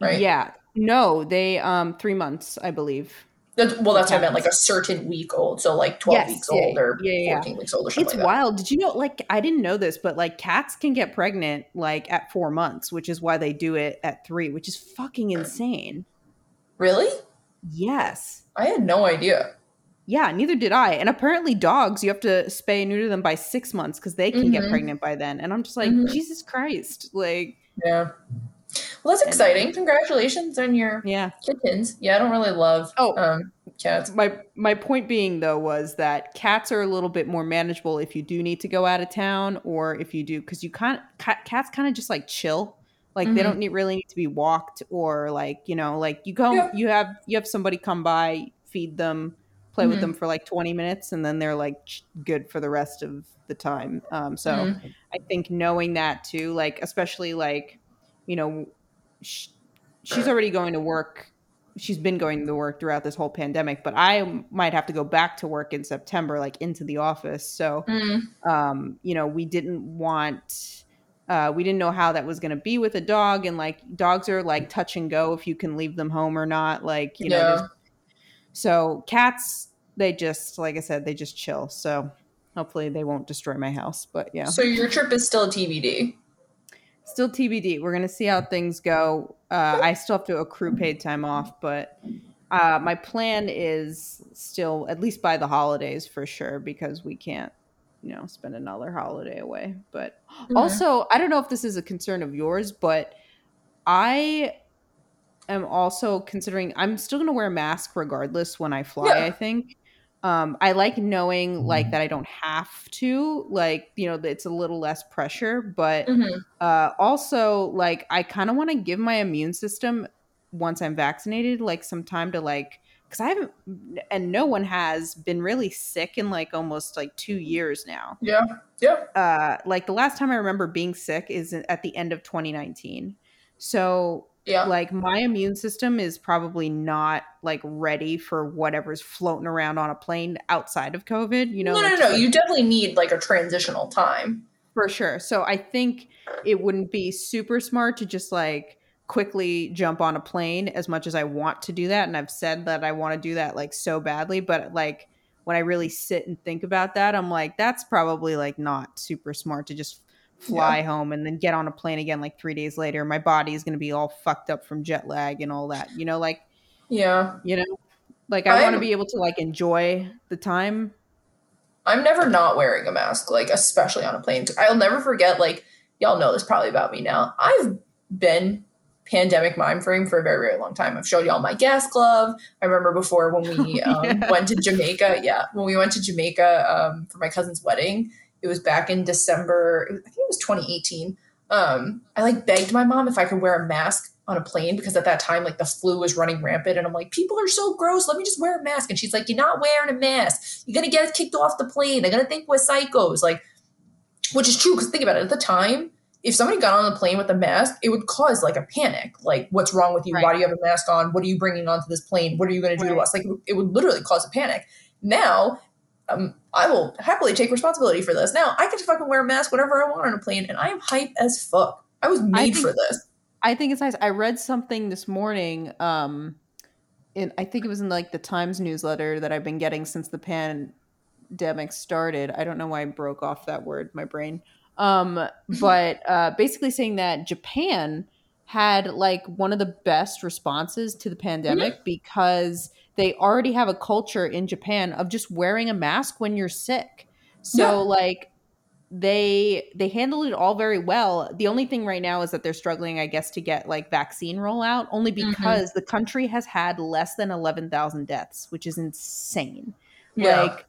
right? Yeah, no, they um three months, I believe. That's, well, that's what I meant, like a certain week old. So like twelve yes, weeks yeah, old or yeah, fourteen weeks old or something. It's like wild. Did you know? Like I didn't know this, but like cats can get pregnant like at four months, which is why they do it at three, which is fucking insane. Really? Yes. I had no idea. Yeah, neither did I. And apparently, dogs you have to spay and neuter them by six months because they can mm-hmm. get pregnant by then. And I'm just like, mm-hmm. Jesus Christ, like. Yeah. Well, that's exciting. Congratulations on your yeah kittens. Yeah, I don't really love oh um, cats. My my point being though was that cats are a little bit more manageable if you do need to go out of town or if you do because you kind cats kind of just like chill. Like mm-hmm. they don't need really need to be walked or like you know like you go yeah. you have you have somebody come by feed them play mm-hmm. with them for like 20 minutes and then they're like good for the rest of the time um, so mm-hmm. i think knowing that too like especially like you know she, she's already going to work she's been going to work throughout this whole pandemic but i might have to go back to work in september like into the office so mm. um, you know we didn't want uh, we didn't know how that was going to be with a dog and like dogs are like touch and go if you can leave them home or not like you yeah. know so cats they just like i said they just chill so hopefully they won't destroy my house but yeah so your trip is still tbd still TBD. We're gonna see how things go. Uh, I still have to accrue paid time off, but uh, my plan is still at least by the holidays for sure because we can't, you know, spend another holiday away. But mm-hmm. also, I don't know if this is a concern of yours, but I am also considering I'm still gonna wear a mask regardless when I fly. Yeah. I think um, I like knowing like mm-hmm. that I don't have to like you know it's a little less pressure, but mm-hmm. uh, also like I kind of want to give my immune system once I'm vaccinated like some time to like because I haven't and no one has been really sick in like almost like two years now. Yeah, yeah. Uh, like the last time I remember being sick is at the end of 2019. So yeah. Like my immune system is probably not like ready for whatever's floating around on a plane outside of COVID. You know, no, like, no, no. You definitely need like a transitional time for sure. So I think it wouldn't be super smart to just like quickly jump on a plane as much as I want to do that. And I've said that I want to do that like so badly, but like when I really sit and think about that, I'm like, that's probably like not super smart to just fly yeah. home and then get on a plane again like three days later. My body is going to be all fucked up from jet lag and all that. You know, like yeah, you know, like I want to be able to like enjoy the time. I'm never not wearing a mask, like especially on a plane. I'll never forget. Like y'all know this probably about me now. I've been pandemic mind frame for a very very long time. I've showed y'all my gas glove. I remember before when we um, yeah. [LAUGHS] went to Jamaica. Yeah, when we went to Jamaica um, for my cousin's wedding it was back in December, I think it was 2018. Um, I like begged my mom if I could wear a mask on a plane because at that time, like the flu was running rampant. And I'm like, people are so gross. Let me just wear a mask. And she's like, you're not wearing a mask. You're going to get kicked off the plane. They're going to think we're psychos. Like, which is true because think about it. At the time, if somebody got on the plane with a mask, it would cause like a panic. Like, what's wrong with you? Right. Why do you have a mask on? What are you bringing onto this plane? What are you going to do to us? Like, it would literally cause a panic. Now, um, I will happily take responsibility for this. Now, I get to fucking wear a mask whenever I want on a plane, and I am hype as fuck. I was made think- for this. I think it's nice. I read something this morning. Um, in I think it was in like the Times newsletter that I've been getting since the pandemic started. I don't know why I broke off that word, my brain. Um, [LAUGHS] but uh, basically saying that Japan had like one of the best responses to the pandemic because they already have a culture in Japan of just wearing a mask when you're sick. So Yeah. like they they handled it all very well. The only thing right now is that they're struggling, I guess, to get like vaccine rollout, only Mhm. because the country has had less than eleven thousand deaths, which is insane. Yeah. Like,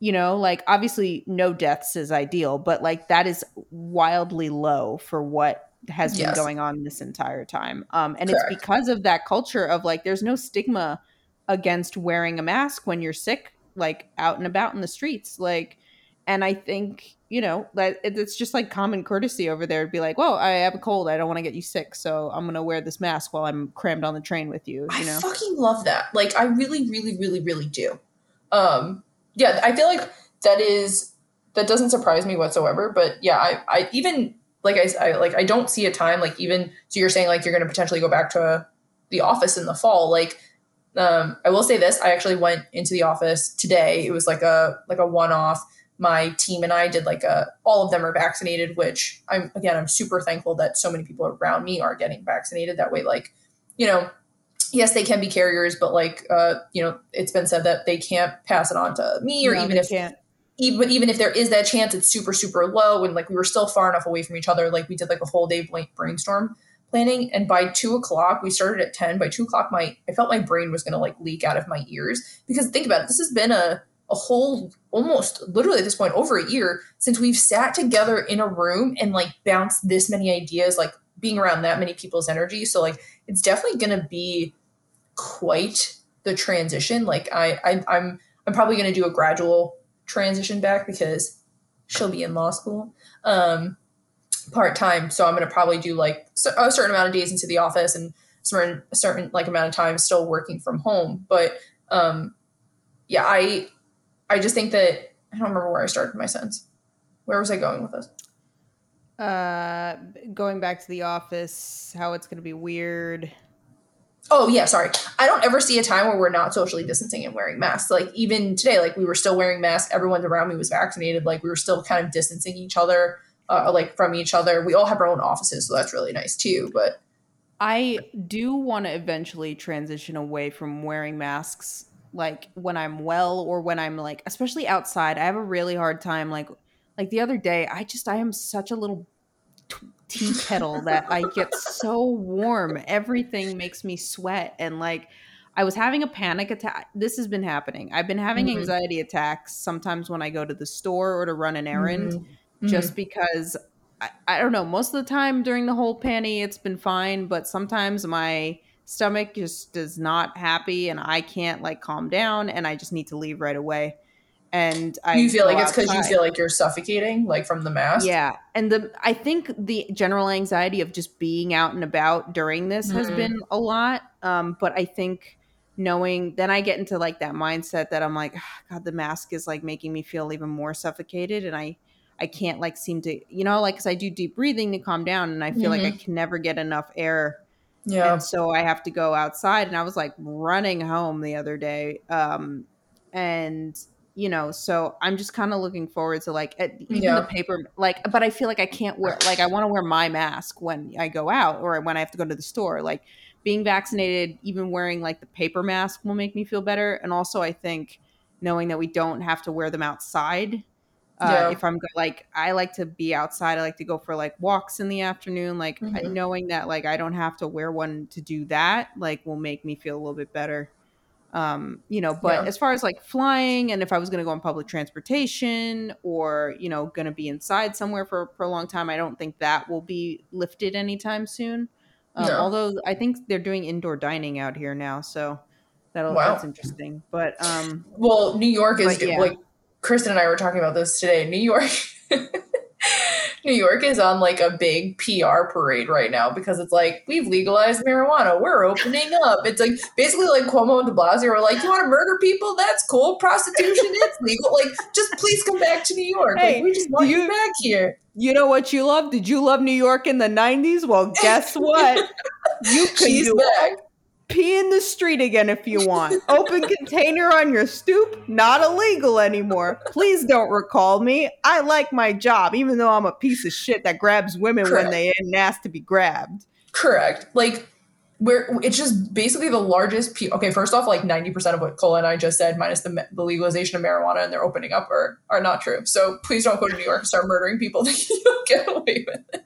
you know, like obviously no deaths is ideal, but like that is wildly low for what has been going on this entire time. Um, and Correct. it's because of that culture of like there's no stigma against wearing a mask when you're sick, like out and about in the streets. Like, and I think, you know, that it's just like common courtesy over there to be like, well, I have a cold. I don't want to get you sick. So I'm going to wear this mask while I'm crammed on the train with you, I you know? fucking love that. Like I really, really, really, really do. Um, yeah, I feel like that is that doesn't surprise me whatsoever. But yeah, I, I even like I, I like I don't see a time like even so you're saying like you're going to potentially go back to the office in the fall. Like, um, I will say this: I actually went into the office today. It was like a like a one off. My team and I did like a all of them are vaccinated, which I'm again I'm super thankful that so many people around me are getting vaccinated. That way, like you know, yes, they can be carriers, but like uh, you know, it's been said that they can't pass it on to me, or No, even if can't. even even if there is that chance, it's super super low, and like we were still far enough away from each other. Like we did like a whole day brainstorm planning, and by two o'clock we started at ten. By two o'clock, my I felt my brain was gonna like leak out of my ears. Because think about it, this has been a a whole almost literally at this point over a year since we've sat together in a room and like bounced this many ideas like being around that many people's energy. So like it's definitely to be quite the transition. Like I, I i'm i'm probably to do a gradual transition back because she'll be in law school. Um part-time so i'm going to probably do like a certain amount of days into the office and certain a certain like amount of time still working from home but um yeah i i just think that i don't remember where i started my sentence where was i going with this Uh, going back to the office, how it's going to be weird. Oh yeah, sorry. I don't ever see a time where we're not socially distancing and wearing masks. Like even today, like we were still wearing masks. Everyone around me was vaccinated. Like we were still kind of distancing each other, uh, like from each other. We all have our own offices, so that's really nice too. But I do want to eventually transition away from wearing masks like when I'm well or when I'm like especially outside. I have a really hard time like like the other day I just I am such a little t- tea kettle that I get so warm. Everything makes me sweat and like I was having a panic attack. This has been happening. I've been having Mhm. anxiety attacks sometimes when I go to the store or to run an errand Just because I, I don't know most of the time during the whole panty it's been fine but sometimes my stomach just is not happy and i can't like calm down and i just need to leave right away and i you feel like it's because you feel like you're suffocating, like from the mask. yeah and the i think the general anxiety of just being out and about during this has Mhm. been a lot um but i think knowing then i get into like that mindset that i'm like "Ah, god the mask is like making me feel even more suffocated and i i can't like seem to you know like because i do deep breathing to calm down and i feel like i can never get enough air yeah. and so I have to go outside. And I was like running home the other day, um, and you know, so I'm just kind of looking forward to like at, even Yeah. the paper, like, but I feel like I can't wear, like, I want to wear my mask when I go out or when I have to go to the store. Like, being vaccinated, even wearing like the paper mask will make me feel better. And also, I think knowing that we don't have to wear them outside. Uh, Yeah. If I'm like, I like to be outside. I like to go for like walks in the afternoon. Like Mhm. knowing that like I don't have to wear one to do that, like will make me feel a little bit better. Um, you know, but Yeah. as far as like flying and if I was going to go on public transportation or you know going to be inside somewhere for for a long time, I don't think that will be lifted anytime soon. Um. Although I think they're doing indoor dining out here now, so that'll Wow. that's interesting. But um, Well, New York is like Kristen and I were talking about this today. New York, [LAUGHS] New York is on like a big PR parade right now because it's like we've legalized marijuana, we're opening up. It's like basically like Cuomo and De Blasio are like, you want to murder people? That's cool. Prostitution, it's [LAUGHS] legal. Like, just please come back to New York. Hey, like, we just want you, you- back here. You know what you love? Did you love New York in the 90s? Well, guess [LAUGHS] what? You can She's do back. Pee in the street again if you want. Open [LAUGHS] container on your stoop, not illegal anymore. Please don't recall me. I like my job, even though I'm a piece of shit that grabs women Correct. when they ain't asked to be grabbed. Correct. Like where it's just basically the largest. P- okay, first off, like ninety percent of what Cole and I just said, minus the, the legalization of marijuana and they're opening up, are are not true. So please don't go to New York and start murdering people [LAUGHS] that you don't get away with.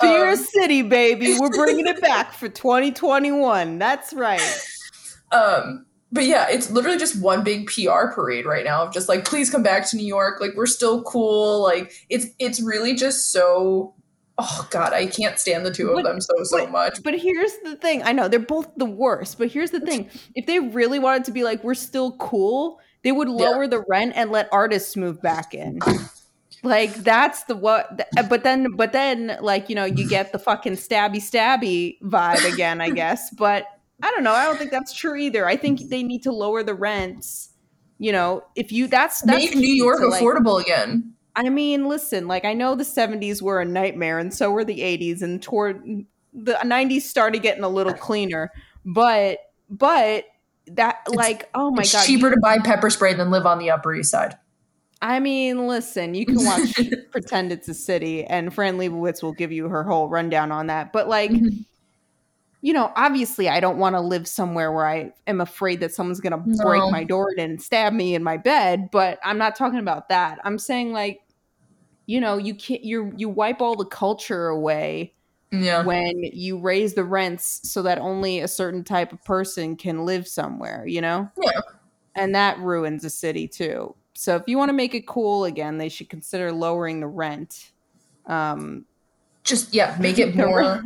Fear Um, City, baby. We're [LAUGHS] bringing it back for 2021. That's right. Um, but yeah, it's literally just one big PR parade right now of just like, please come back to New York. Like we're still cool. Like it's it's really just so. Oh God, I can't stand the two of But- them so so but- much. But here's the thing. I know they're both the worst, but here's the thing. If they really wanted to be like, we're still cool, they would Yeah. lower the rent and let artists move back in. Like that's the what th- uh, but then but then like you know you get the fucking stabby stabby vibe again I guess but I don't know I don't think that's true either I think they need to lower the rents you know if you that's that's Make New York to, like- affordable again. I mean, listen, like I know the 70s were a nightmare and so were the 80s and toward the 90s started getting a little cleaner. But but that It's- like oh my it's god. cheaper to buy pepper spray than live on the Upper East Side. I mean, listen, you can watch [LAUGHS] Pretend It's a City and Fran Lebowitz will give you her whole rundown on that. But like Mhm. You know, obviously I don't want to live somewhere where I am afraid that someone's going to No. break my door and stab me in my bed, but I'm not talking about that. I'm saying like you know, you can't you you wipe all the culture away Yeah. when you raise the rents so that only a certain type of person can live somewhere, you know? Yeah. And that ruins a city too. So if you want to make it cool again, they should consider lowering the rent. Um Just yeah, make it [LAUGHS] more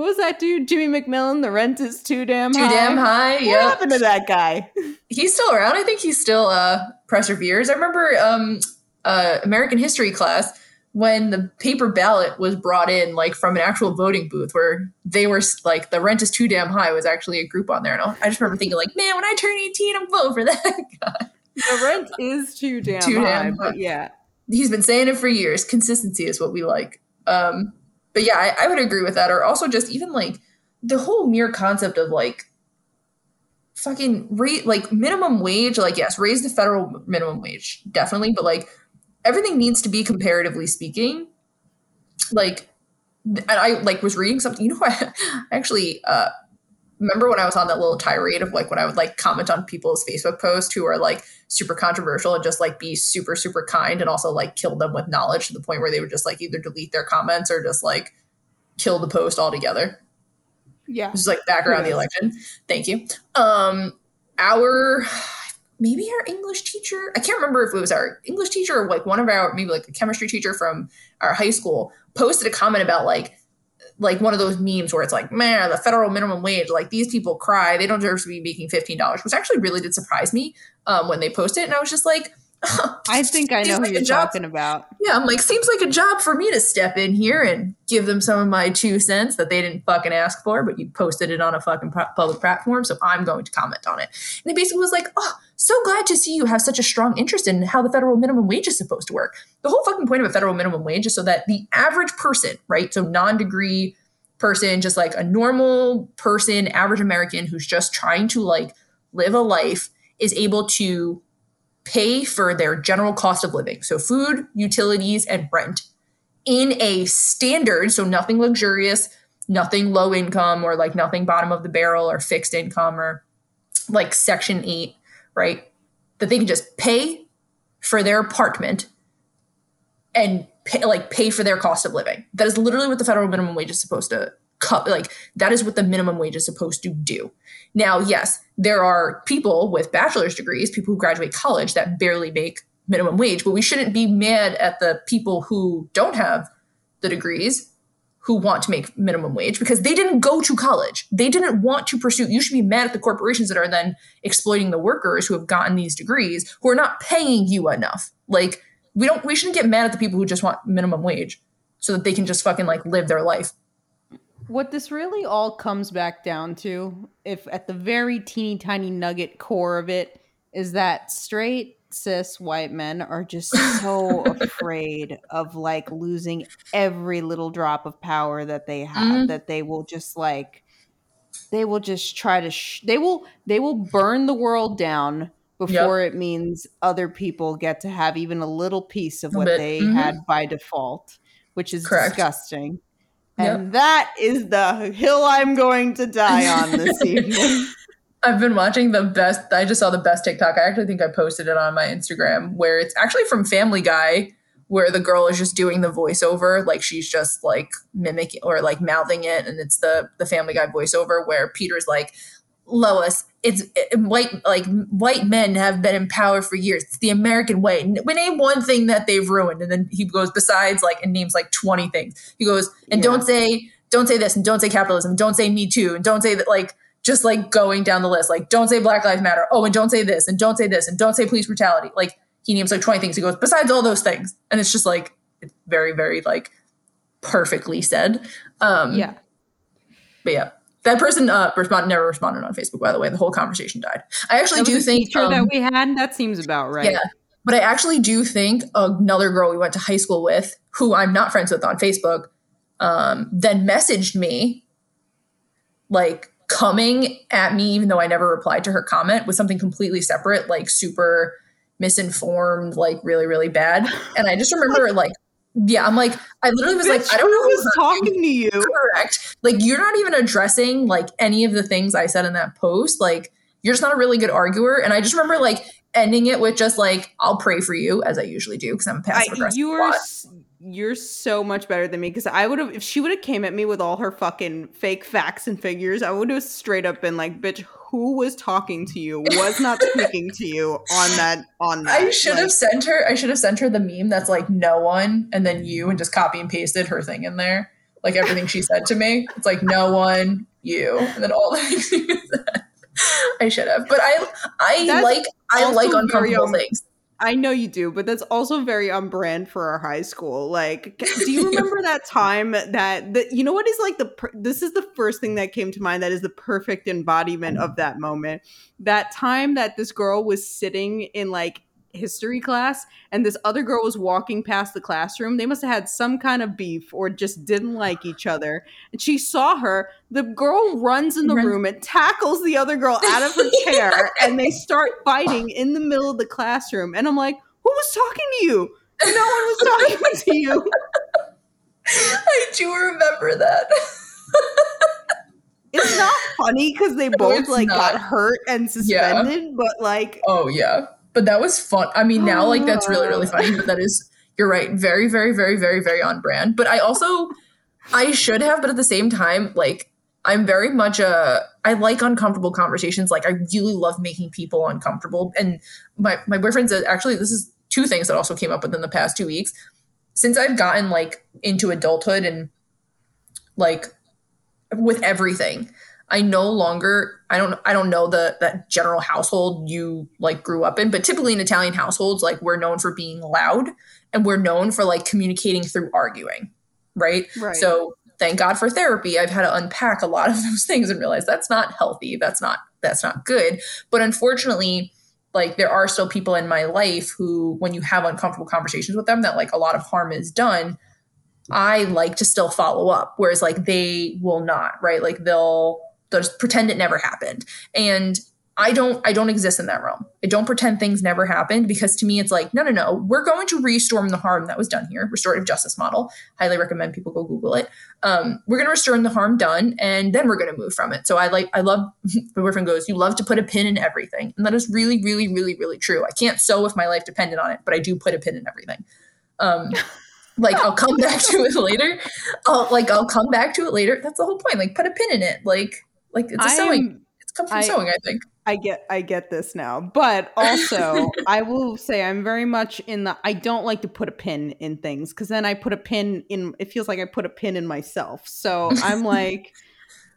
What was that dude? Jimmy McMillan, the rent is too damn too high. Too damn high. Yeah What Yeah. happened to that guy? He's still around. I think he still uh perseveres. I remember um uh American history class when the paper ballot was brought in like from an actual voting booth where they were s- like the rent is too damn high was actually a group on there and I just remember thinking like man when I turn 18 I'm voting for [LAUGHS] that guy. The rent is too damn Too high, damn high. yeah. He's been saying it for years. Consistency is what we like. Um but yeah, I, I would agree with that. Or also just even like the whole mere concept of like fucking rate like minimum wage like yes raise the federal minimum wage definitely but like everything needs to be comparatively speaking like and i like was reading something you know what? [LAUGHS] i actually uh remember when i was on that little tirade of like when i would like comment on people's facebook posts who are like super controversial and just like be super super kind and also like kill them with knowledge to the point where they would just like either delete their comments or just like kill the post altogether Yeah. is like back around the election. Thank you. Um, our maybe our English teacher. I can't remember if it was our English teacher or like one of our maybe like a chemistry teacher from our high school posted a comment about like like one of those memes where it's like, man, the federal minimum wage, like these people cry, they don't deserve to be making fifteen dollars, which actually really did surprise me um, when they posted and I was just like. I think I [LAUGHS] know who like you're talking about. yeah, I'm like, seems like a job for me to step in here and give them some of my two cents that they didn't fucking ask for, but you posted it on a fucking public platform, so I'm going to comment on it. And it basically was like, oh, so glad to see you have such a strong interest in how the federal minimum wage is supposed to work. The whole fucking point of a federal minimum wage is so that the average person, right, so non degree person, just like a normal person, average American who's just trying to like live a life, is able to pay for their general cost of living. So food, utilities, and rent in a standard, so nothing luxurious, nothing low income or like nothing bottom of the barrel or fixed income or like section 8, right? That they can just pay for their apartment and pay, like pay for their cost of living. That is literally what the federal minimum wage is supposed to like that is what the minimum wage is supposed to do. Now, yes, there are people with bachelor's degrees, people who graduate college that barely make minimum wage, but we shouldn't be mad at the people who don't have the degrees who want to make minimum wage because they didn't go to college. They didn't want to pursue. You should be mad at the corporations that are then exploiting the workers who have gotten these degrees who are not paying you enough. Like we don't we shouldn't get mad at the people who just want minimum wage. so that they can just fucking like live their life. What this really all comes back down to, if at the very teeny tiny nugget core of it, is that straight cis white men are just so [LAUGHS] afraid of like losing every little drop of power that they have mm-hmm. that they will just like they will just try to sh- they will they will burn the world down before yep. it means other people get to have even a little piece of what they mm-hmm. had by default which is Correct. disgusting and yep. that is the hill i'm going to die on [LAUGHS] this evening I've been watching the best. I just saw the best TikTok. I actually think I posted it on my Instagram, where it's actually from Family Guy, where the girl is just doing the voiceover, like she's just like mimicking or like mouthing it, and it's the the Family Guy voiceover where Peter's like, Lois, it's it, white like white men have been in power for years. It's the American way. We name one thing that they've ruined, and then he goes besides like and names like twenty things. He goes and yeah. don't say don't say this and don't say capitalism, don't say me too, and don't say that like just like going down the list. Like, don't say Black Lives Matter. Oh, and don't say this, and don't say this, and don't say police brutality. Like, he names like 20 things. He goes, besides all those things. And it's just like, it's very, very like perfectly said. Um, yeah. But yeah. That person uh, respond, never responded on Facebook, by the way. The whole conversation died. I actually do think um, that we had that seems about right. Yeah, but I actually do think another girl we went to high school with, who I'm not friends with on Facebook, um, then messaged me like coming at me, even though I never replied to her comment, was something completely separate, like super misinformed, like really, really bad. And I just [LAUGHS] remember like yeah, I'm like, I literally was Bitch, like, I don't know who's talking to you. Correct. Like, you're not even addressing like any of the things I said in that post. Like, you're just not a really good arguer. And I just remember like ending it with just like, I'll pray for you, as I usually do, because I'm passive aggressive. You were you're so much better than me because I would have if she would have came at me with all her fucking fake facts and figures, I would have straight up been like, "Bitch, who was talking to you? Was not speaking to you on that on [LAUGHS] that." I should like, have sent her. I should have sent her the meme that's like no one and then you and just copy and pasted her thing in there, like everything she said to me. It's like no one, you, and then all the things she said. [LAUGHS] I should have, but I I that's like I like uncomfortable um, things. I know you do, but that's also very on brand for our high school. Like, [LAUGHS] do you remember that time that the, you know what is like the per- this is the first thing that came to mind that is the perfect embodiment of that moment. That time that this girl was sitting in like history class and this other girl was walking past the classroom. They must have had some kind of beef or just didn't like each other. And she saw her. The girl runs in the room and tackles the other girl out of her [LAUGHS] chair and they start fighting in the middle of the classroom. And I'm like, who was talking to you? No one was talking to you. [LAUGHS] I do remember that. it's not funny because they both no, like not. got hurt and suspended, yeah. but like, oh yeah, but that was fun. I mean, now like that's really really funny, but that is you're right, very very very very very on brand. But I also I should have, but at the same time, like I'm very much a I like uncomfortable conversations. Like I really love making people uncomfortable. And my my boyfriend's a, actually this is two things that also came up within the past two weeks. Since I've gotten like into adulthood and like with everything, I no longer I don't I don't know the that general household you like grew up in, but typically in Italian households, like we're known for being loud and we're known for like communicating through arguing. Right. Right. So thank God for therapy. I've had to unpack a lot of [LAUGHS] those things and realize that's not healthy. That's not that's not good. But unfortunately, like there are still people in my life who when you have uncomfortable conversations with them that like a lot of harm is done i like to still follow up whereas like they will not right like they'll just pretend it never happened. And I don't I don't exist in that realm. I don't pretend things never happened because to me it's like no no no. We're going to restore the harm that was done here restorative justice model. Highly recommend people go google it. Um, we're going to restore the harm done and then we're going to move from it. So I like I love [LAUGHS] my boyfriend goes you love to put a pin in everything. And that is really really really really true. I can't sew if my life depended on it but I do put a pin in everything. Um, [LAUGHS] like I'll come back to it later. I'll like I'll come back to it later. That's the whole point. Like put a pin in it. Like like it's a I sewing. Am, it's come from I, sewing, I think. I get I get this now. But also [LAUGHS] I will say I'm very much in the I don't like to put a pin in things because then I put a pin in it feels like I put a pin in myself. So I'm [LAUGHS] like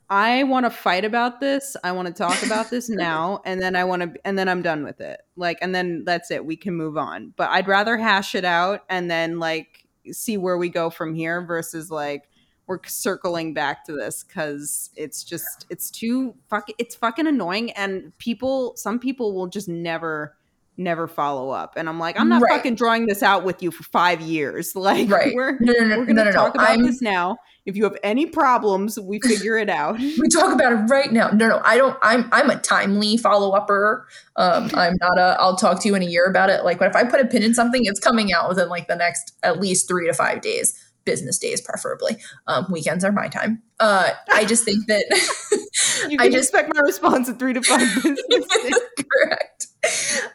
I want to fight about this. I want to talk about this [LAUGHS] now and then I want to and then I'm done with it. Like and then that's it. We can move on. But I'd rather hash it out and then like see where we go from here versus like we're circling back to this because it's just it's too fuck it's fucking annoying and people some people will just never never follow up and i'm like i'm not Right. fucking drawing this out with you for five years [LAUGHS] like Right. we're No, no, no, we're gonna no, no, no. talk about I'm- this now if you have any problems we [LAUGHS] figure it out we talk about it right now. No, no, I don't. I'm I'm a timely follow upper. Um, [LAUGHS] I'm not a. I'll talk to you in a year about it. Like, but if I put a pin in something, it's coming out within like the next at least three to five days, business days preferably. Um, weekends are my time. Uh, I [LAUGHS] just think that [LAUGHS] you I can just expect my response in three to five [LAUGHS] business days. correct.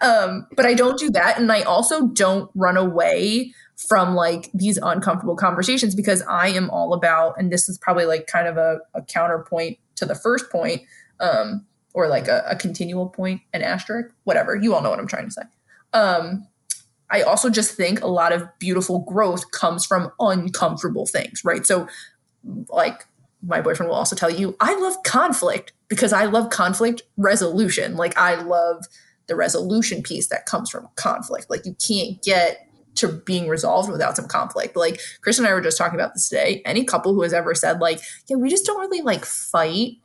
Um, but I don't do that, and I also don't run away from like these uncomfortable conversations because I am all about, and this is probably like kind of a, a counterpoint to the first point, um, or like a, a continual point, an asterisk, whatever. You all know what I'm trying to say. I also just think a lot of beautiful growth comes from uncomfortable things, right? So, like my boyfriend will also tell you, I love conflict because I love conflict resolution. Like I love the resolution piece that comes from conflict. Like you can't get to being resolved without some conflict. Like Chris and I were just talking about this today. Any couple who has ever said like, yeah, we just don't really like fight.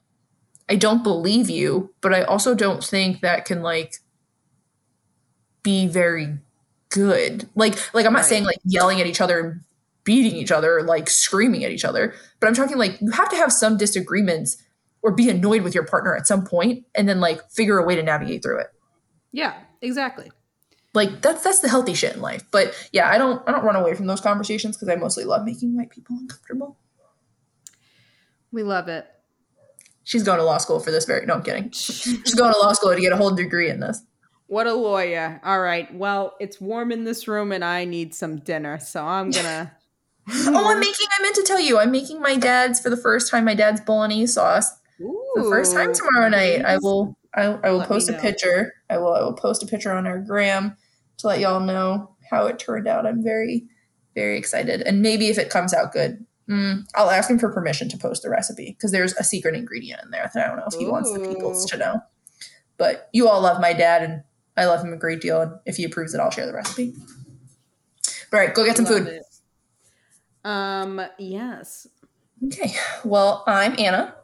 I don't believe you, but I also don't think that can like be very good. Like like I'm not Right. saying like yelling at each other and beating each other, like screaming at each other, but I'm talking like you have to have some disagreements or be annoyed with your partner at some point and then like figure a way to navigate through it. yeah exactly Like that's that's the healthy shit in life. But yeah, I don't I don't run away from those conversations because I mostly love making white people uncomfortable. we love it She's going to law school for this very no, I'm kidding. [LAUGHS] She's going to law school to get a whole degree in this. What a lawyer. All right. Well, it's warm in this room and I need some dinner. So I'm going [LAUGHS] to. [LAUGHS] Oh, I'm making I meant to tell you, I'm making my dad's for the first time, my dad's bolognese sauce. For the first time tomorrow night. I will I, I will Let post a picture. I will I will post a picture on our gram to let y'all know how it turned out. I'm very, very excited. And maybe if it comes out good, mm, I'll ask him for permission to post the recipe because there's a secret ingredient in there that I don't know if he wants the people Ooh. to know. But you all love my dad and I love him a great deal. And if he approves it, I'll share the recipe. All right, go get some Love food. it. Um, yes. Okay. Well, I'm Anna.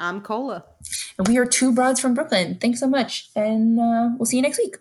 I'm Cola. And we are two broads from Brooklyn. Thanks so much. And uh, we'll see you next week.